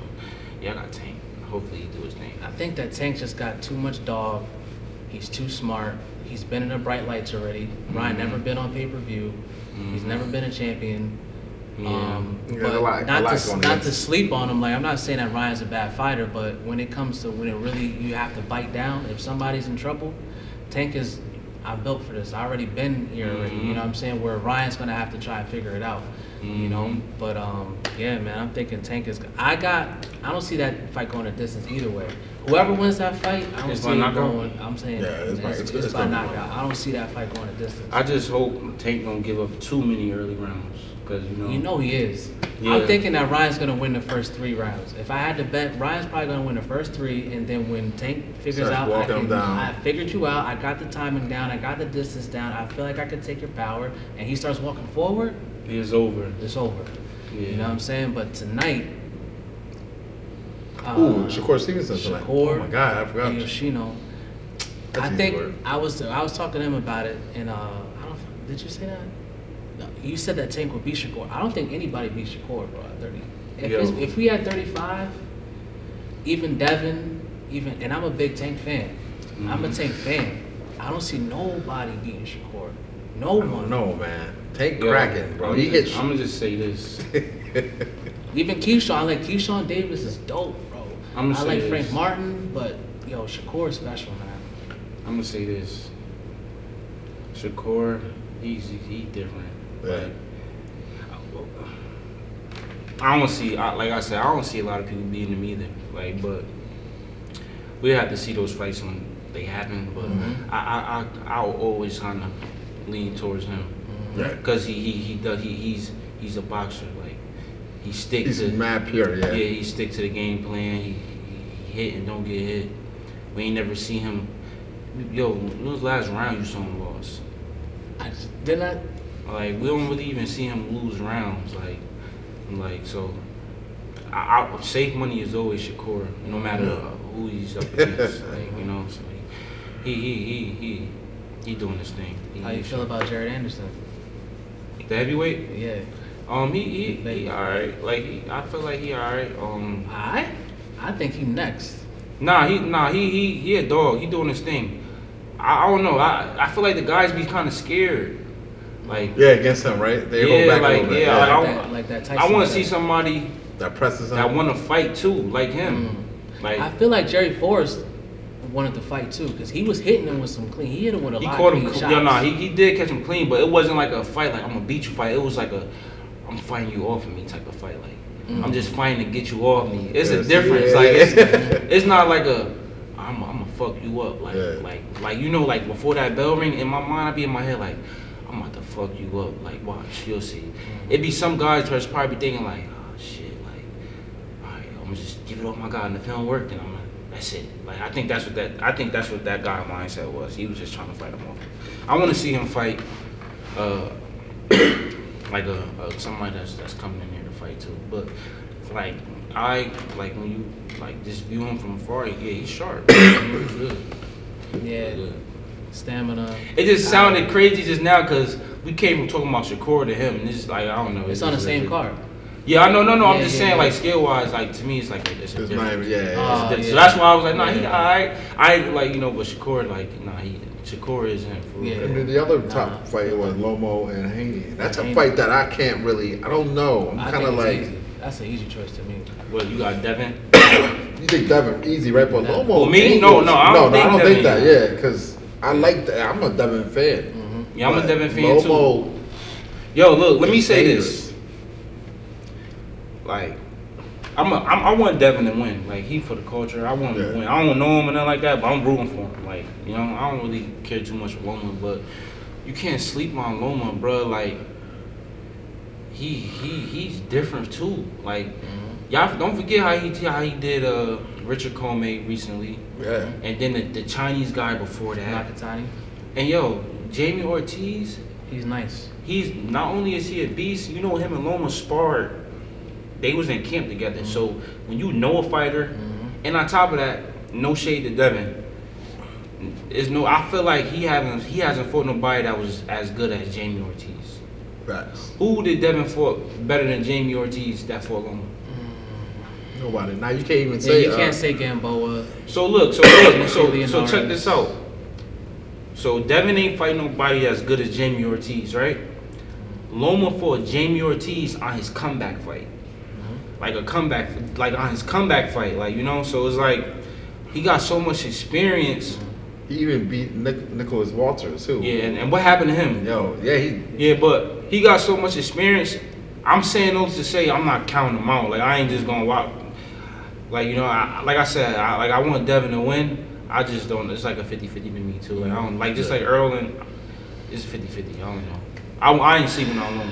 Speaker 1: Yeah, I got Tank. Hopefully he do his thing.
Speaker 4: I think that Tank just got too much dog. He's too smart. He's been in the bright lights already. Ryan
Speaker 1: Mhm.
Speaker 4: never been on pay per view. He's
Speaker 1: Mhm.
Speaker 4: never been a champion.
Speaker 1: Yeah.
Speaker 4: Um,
Speaker 3: Yeah,
Speaker 4: but
Speaker 3: a lot- a
Speaker 4: not
Speaker 3: lot's
Speaker 4: to not to sleep on him. Like I'm not saying that Ryan's a bad fighter, but when it comes to when it really you have to bite down. If somebody's in trouble, Tank is. I'm built for this. I already been here already. You
Speaker 1: Mhm.
Speaker 4: know what I'm saying? Where Ryan's gonna have to try and figure it out. You know.
Speaker 1: Mhm.
Speaker 4: But um, yeah, man. I'm thinking Tank is. I got. I don't see that fight going a distance either way. Whoever wins that fight, I don't
Speaker 1: it's
Speaker 4: see it
Speaker 1: knockout.
Speaker 4: going. I'm saying
Speaker 3: Yeah, it's
Speaker 4: it's,
Speaker 3: by-
Speaker 4: it's,
Speaker 3: it's- it's
Speaker 4: by knockout. I don't see that fight going a distance.
Speaker 1: I just hope Tank don't give up too many early rounds, cause you know.
Speaker 4: You know he is.
Speaker 1: Yeah.
Speaker 4: I'm thinking that Ryan's gonna win the first three rounds. If I had to bet, Ryan's probably gonna win the first three, and then when Tank figures
Speaker 3: Starts
Speaker 4: out, I, can. I figured you out. I got the timing down. I got the distance down. I feel like I could take your power, and he starts walking forward.
Speaker 1: It's over.
Speaker 4: It's over.
Speaker 1: Yeah.
Speaker 4: You know what I'm saying? But tonight, uh,
Speaker 3: Ooh, Shakur Stevenson tonight.
Speaker 4: Shakur
Speaker 3: Oh my God, I forgot.
Speaker 4: Yoshino.
Speaker 3: That's
Speaker 4: I think
Speaker 3: word.
Speaker 4: I was I was talking to him about it, and uh, I don't. Did you say that? No, you said that Tank would beat Shakur. I don't think anybody beat Shakur, bro. At thirty. If, it's, if we had thirty-five, even Devin, even, and I'm a big Tank fan. I'm a
Speaker 1: Mhm.
Speaker 4: Tank fan. I don't see nobody beating Shakur. No
Speaker 3: I
Speaker 4: one.
Speaker 3: don't man. Tank
Speaker 1: Yo,
Speaker 3: cracking, bro.
Speaker 1: I'm
Speaker 3: He hits.
Speaker 1: I'm gonna just say this. *laughs*
Speaker 4: Even Keyshawn, I like Keyshawn Davis is dope, bro.
Speaker 1: I'ma
Speaker 4: I
Speaker 1: say
Speaker 4: like
Speaker 1: this.
Speaker 4: Frank Martin, but yo, Shakur is special, man.
Speaker 1: I'm gonna say this. Shakur, he's he different.
Speaker 3: Yeah.
Speaker 1: Like, I don't see, I, like I said, I don't see a lot of people beating him either. Like, but we have to see those fights when they happen. But
Speaker 4: Mhm.
Speaker 1: I, I, I, I'll always kind of lean towards him
Speaker 3: Right.
Speaker 1: because he, he, he does, he, he's, he's a boxer. Like, he sticks
Speaker 3: He's
Speaker 1: to,
Speaker 3: mad pure, yeah.
Speaker 1: yeah, he stick to the game plan. He, he hit and don't get hit. We ain't never see him. Yo, when was the last round you saw him lost?
Speaker 4: I just did not.
Speaker 1: Like we don't really even see him lose rounds. Like, like so. I, I, safe money is always Shakur, no matter
Speaker 3: Yeah.
Speaker 1: who he's up *laughs* against. like you know, so he he he he he, he doing his thing. He,
Speaker 4: How you feel about Jared Anderson?
Speaker 1: the heavyweight?
Speaker 4: Yeah.
Speaker 1: Um, he he,
Speaker 4: Big baby.
Speaker 1: he all right. Like he, I feel like he all right. Um,
Speaker 4: I, I think he next.
Speaker 1: Nah, he nah he he he a dog. He doing his thing. I, I don't know. I I feel like the guys be kind of scared. Like
Speaker 3: Yeah, against him, right? They hold
Speaker 1: Yeah,
Speaker 3: back
Speaker 1: like,
Speaker 3: a little bit.
Speaker 1: yeah,
Speaker 3: Yeah,
Speaker 1: I
Speaker 4: like, that, like that
Speaker 1: I want to see somebody
Speaker 3: that presses him.
Speaker 1: that want to fight too, like him. Mm. Like
Speaker 4: I feel like Jerry Forrest wanted to fight too, because he was hitting him with some clean. He hit him with a
Speaker 1: he
Speaker 4: lot
Speaker 1: caught
Speaker 4: of
Speaker 1: him.
Speaker 4: clean
Speaker 1: Yo,
Speaker 4: shots.
Speaker 1: nah, he, he did catch him clean, but it wasn't like a fight like I'm gonna beat you fight. It was like a I'm fighting you off of me type of fight. Like mm. I'm just fighting to get you off me. It's
Speaker 3: Yes,
Speaker 1: a difference.
Speaker 3: yeah,
Speaker 1: like
Speaker 3: yeah.
Speaker 1: it's *laughs* it's not like a I'm I'm gonna fuck you up. Like
Speaker 3: Yeah.
Speaker 1: like like you know like before that bell ring in my mind I'd be in my head like I'm about to fuck you up. Like watch you'll see. Mm. It'd be some guys that's probably be thinking like oh shit like all right I'm gonna just give it off my God, and if it don't work then I'm gonna that's it. Like I think that's what that I think that's what that guy mindset was. He was just trying to fight him off. I want to see him fight, uh, *coughs* like a, a somebody that's that's coming in here to fight too. But like I like when you like just view him from afar, yeah, he's sharp. *coughs* He's good.
Speaker 4: Yeah,
Speaker 1: Good.
Speaker 4: stamina.
Speaker 1: It just sounded uh, crazy just now because we came from talking about Shakur to him, and this is like I don't know.
Speaker 4: It's on the
Speaker 1: just-
Speaker 4: same card.
Speaker 1: Yeah, I know, no, no. I'm just
Speaker 4: yeah,
Speaker 1: saying,
Speaker 4: yeah.
Speaker 1: like skill wise, like to me, it's like it's,
Speaker 3: It's
Speaker 1: different.
Speaker 3: not even, yeah.
Speaker 4: Ah,
Speaker 3: yeah.
Speaker 1: So that's why I was like, nah, he
Speaker 4: Yeah.
Speaker 1: alright. I ain't like you know, but Shakur, like, nah, he Shakur is him. For real.
Speaker 4: Yeah.
Speaker 3: And then the other top
Speaker 4: Nah.
Speaker 3: fight was Lomo and Haney. That's a fight that I can't really. I don't know. I'm kind of like.
Speaker 4: easy. That's an easy choice to me.
Speaker 1: What you got, Devin?
Speaker 3: You think Devin easy, right? But
Speaker 4: Devin.
Speaker 3: Lomo.
Speaker 1: Well, me?
Speaker 3: Haney
Speaker 1: No, no, I don't
Speaker 3: no, no, I don't think that. Yeah, because I like that. I'm a Devin fan.
Speaker 1: Yeah, I'm a Devin fan too. Yo, look, let me say
Speaker 3: dangerous.
Speaker 1: this. Like, I'm, a, I'm I want Devin to win. Like he for the culture. I want him
Speaker 3: Yeah.
Speaker 1: to win. I don't know him or nothing like that, but I'm rooting for him. Like you know, I don't really care too much for Loma, but you can't sleep on Loma, bro. Like he he he's different too. Like y'all don't forget how he how he did uh Richard Commey recently,
Speaker 3: Yeah.
Speaker 1: and then the, the Chinese guy before that.
Speaker 4: Nakatani,
Speaker 1: And yo, Jamie Ortiz.
Speaker 4: he's nice.
Speaker 1: He's not only is he a beast, you know him and Loma sparred. They was in camp together. So when you know a fighter, and on top of that, no shade to Devin. Is no I feel like he hasn't he hasn't fought nobody that was as good as Jamie Ortiz.
Speaker 3: Facts.
Speaker 1: Who did Devin fought better than Jamie Ortiz that fought Loma?
Speaker 3: Nobody. Now you can't even
Speaker 4: Yeah,
Speaker 3: say.
Speaker 4: you
Speaker 3: uh,
Speaker 4: can't say Gamboa.
Speaker 1: So look, so look, so,
Speaker 4: Leonardo.
Speaker 1: so check this out. So Devin ain't fighting nobody as good as Jamie Ortiz, right? Loma fought Jamie Ortiz on his comeback fight, mm-hmm. like a comeback, like on his comeback fight, like you know. So it's like he got so much experience.
Speaker 3: He even beat Nic- Nicholas Walters too.
Speaker 1: Yeah, and, and what happened to him?
Speaker 3: Yo, yeah, he.
Speaker 1: Yeah, but he got so much experience. I'm saying those to say I'm not counting him out. Like I ain't just gonna walk. Like you know, I, like I said, I, like I want Devin to win. I just don't. It's like a 50-50 to me too. Like I don't like just like Earl and it's 50-50. I don't know. I, I ain't sleeping on him.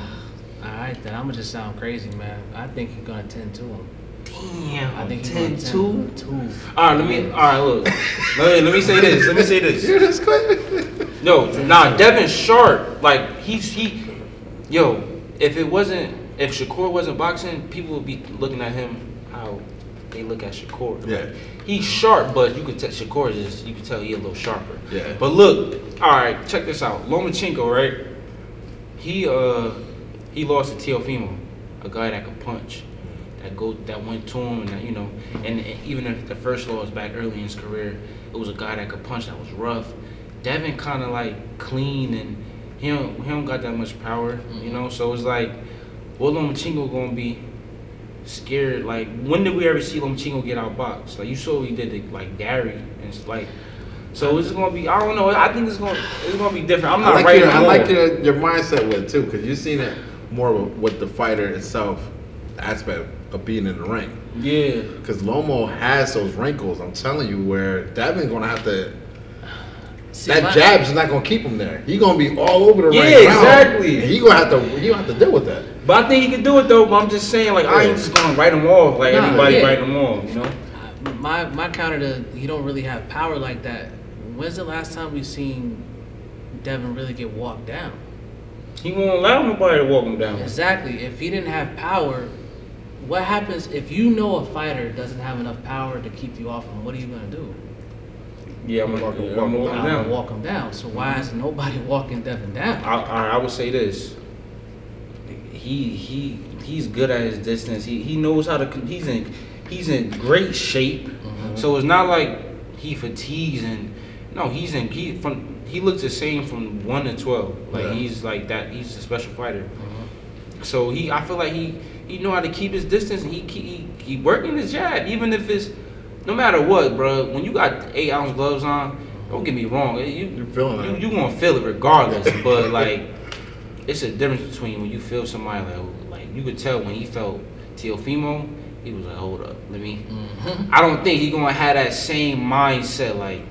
Speaker 4: All right, then I'm gonna just sound crazy, man. I think he's gonna tend to him.
Speaker 1: Damn.
Speaker 4: I think he's
Speaker 1: 10
Speaker 4: gonna
Speaker 1: 2
Speaker 4: two.
Speaker 1: All right, let me. All right, look. *laughs* let, me, let me say this. Let me say this.
Speaker 3: You're just.
Speaker 1: No, nah, Devin Sharp, like he's he, yo. If it wasn't, if Shakur wasn't boxing, people would be looking at him how they look at Shakur. Like,
Speaker 3: Yeah.
Speaker 1: he's sharp, but you could tell Shakur is just you could tell he a little sharper.
Speaker 3: Yeah.
Speaker 1: But look, all right, check this out. Lomachenko, right? He uh he lost to Teofimo, a guy that could punch, that go that went to him, and that, you know, and, and even if the first loss back early in his career, it was a guy that could punch that was rough. Devin kind of like clean and he don't he don't got that much power, you know. So it's like, what Lomachenko gonna be scared? Like when did we ever see Lomachenko get outboxed? Like you saw what he did to like Gary and it's like. So it's gonna be. I don't know. I think it's gonna. It's gonna be different. I'm
Speaker 3: I
Speaker 1: not
Speaker 3: like
Speaker 1: right.
Speaker 3: your, I like your, your mindset with it too, because you've seen it more with, with the fighter itself aspect of being in the ring.
Speaker 1: Yeah.
Speaker 3: Because Lomo has those wrinkles. I'm telling you, where Devin's gonna have to.
Speaker 4: See,
Speaker 3: that jab's not gonna keep him there. He gonna be all over the
Speaker 1: Yeah,
Speaker 3: ring. around.
Speaker 1: exactly.
Speaker 3: He gonna have to. He gonna have to deal with that.
Speaker 1: But I think he can do it though. But I'm just saying, like, I ain't just gonna write him off like
Speaker 4: Nah,
Speaker 1: everybody
Speaker 4: yeah.
Speaker 1: write him off. You know.
Speaker 4: My my counter to he don't really have power like that. When's the last time we seen Devin really get walked down?
Speaker 1: He won't allow nobody to walk him down.
Speaker 4: Exactly. If he didn't have power, what happens if you know a fighter doesn't have enough power to keep you off him? What are you gonna do?
Speaker 1: Yeah, I'm gonna
Speaker 3: Walk him-
Speaker 1: walk,
Speaker 3: walk
Speaker 1: I'm
Speaker 3: him
Speaker 1: walk him
Speaker 4: I'm gonna
Speaker 1: down.
Speaker 4: walk him down. So why is nobody *laughs* walking Devin down?
Speaker 1: I, I, I would say this. He he he's good at his distance. He he knows how to. He's in he's in great shape. Mm-hmm. So it's not like he fatigues and no. He's in he from he looks the same from one to twelve. Like
Speaker 3: Yeah.
Speaker 1: he's like that. He's a special fighter. Mm-hmm. So he I feel like he he know how to keep his distance and he keep, he, he working his jab even if it's no matter what, bro. When you got eight ounce gloves on, don't get me wrong. Eh, you
Speaker 3: You're feeling
Speaker 1: you, you gonna feel it regardless. but *laughs* like, it's a difference between when you feel somebody like, like you could tell when he felt Teofimo, he was like, hold up, let me.
Speaker 4: Mm-hmm.
Speaker 1: I don't think he gonna have that same mindset like,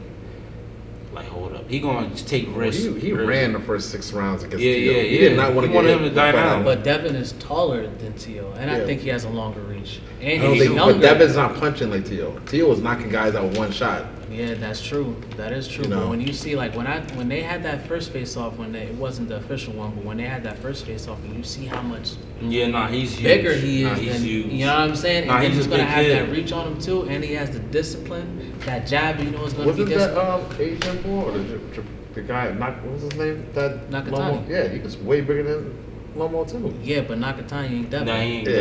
Speaker 1: like hold up. He gonna take risks.
Speaker 3: He, he
Speaker 1: early.
Speaker 3: ran the first six rounds against
Speaker 1: Yeah,
Speaker 3: Tio.
Speaker 1: yeah,
Speaker 3: He
Speaker 1: yeah.
Speaker 3: did not want to get
Speaker 1: him to die down.
Speaker 4: But Devin is taller than Tio, and I think he has a longer reach. And he's
Speaker 3: think,
Speaker 4: younger.
Speaker 3: but Devin's not punching like Tio. Tio was knocking guys out with one shot.
Speaker 4: Yeah, that's true. That is true.
Speaker 3: You
Speaker 4: But when you see like when I when they had that first face off when they, it wasn't the official one, but when they had that first face off and you see how much
Speaker 1: Yeah, nah, he's huge.
Speaker 4: bigger he
Speaker 1: Nah,
Speaker 4: is,
Speaker 1: he's
Speaker 4: than,
Speaker 1: huge.
Speaker 4: you know what I'm saying?
Speaker 1: Nah,
Speaker 4: and then
Speaker 1: he's
Speaker 4: he's gonna have
Speaker 1: kid.
Speaker 4: that reach on him too, and he has the discipline, that jab. You know is gonna
Speaker 3: Wasn't
Speaker 4: be
Speaker 3: that
Speaker 4: disciplined.
Speaker 3: um Asian boy or the, the, the guy? Not what was his name? That
Speaker 4: Nakatani.
Speaker 3: Lomo? Yeah, he was way bigger than Lomo too.
Speaker 4: yeah, but Nakatani ain't that.
Speaker 1: Nah,
Speaker 4: big.
Speaker 1: he ain't
Speaker 3: Yeah.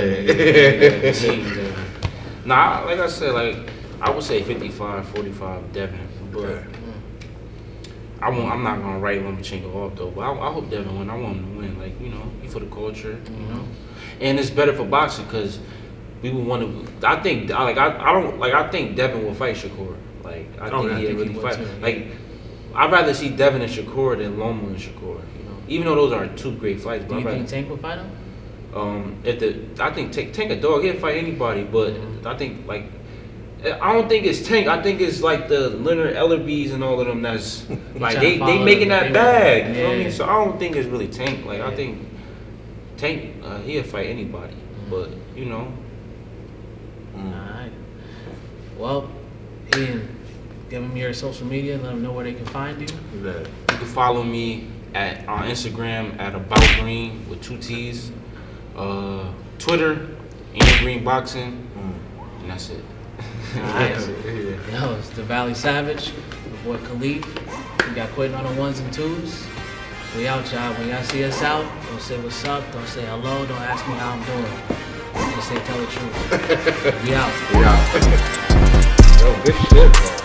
Speaker 1: Devin. He ain't Nah, like I said, like I would say 55, 45 Devin, but
Speaker 3: Okay.
Speaker 1: I won't. I'm not gonna write Lomachenko off though. But I, I hope Devin win. I want him to win. Like you know, for the culture. You know, and it's better for boxing because we would want to. I think I- like I, I don't like I think Devin will fight Shakur. Like I
Speaker 3: Oh,
Speaker 1: think
Speaker 3: yeah, I
Speaker 1: he'll
Speaker 4: think he
Speaker 1: really fight.
Speaker 4: too.
Speaker 1: Like I'd rather see Devin and Shakur than Loma and Shakur. You know, even though those are two great fights.
Speaker 4: Do you think Tank will fight him?
Speaker 1: um, if the I think Tank, Tank a dog, he'll fight anybody. But I think like I don't think it's Tank. I think it's like the Leonard Ellerbes and all of them. That's *laughs* like they, they making
Speaker 4: the
Speaker 1: that
Speaker 4: thing.
Speaker 1: bag. You feel
Speaker 4: Yeah.
Speaker 1: me? So I don't think it's really Tank. Like
Speaker 4: Yeah.
Speaker 1: I think Tank uh, he'll fight anybody. But you know,
Speaker 3: Mm.
Speaker 4: All right. Well, Ian, give them your social media. Let them know where they can find you.
Speaker 3: Yeah.
Speaker 1: you can follow me at on Instagram at about green with two T's. Uh, Twitter, Ian Green Boxing,
Speaker 3: Mm.
Speaker 1: and that's it.
Speaker 4: Alright.
Speaker 3: Yeah.
Speaker 4: Yo, it's the Valley Savage, the boy Khalif. We got quitting on the ones and twos. We out, y'all. When y'all see us out, don't say what's up, don't say hello, don't ask me how I'm doing. Just say tell the truth. we out. *laughs*
Speaker 3: Yeah. *laughs* Yo, good shit, bro.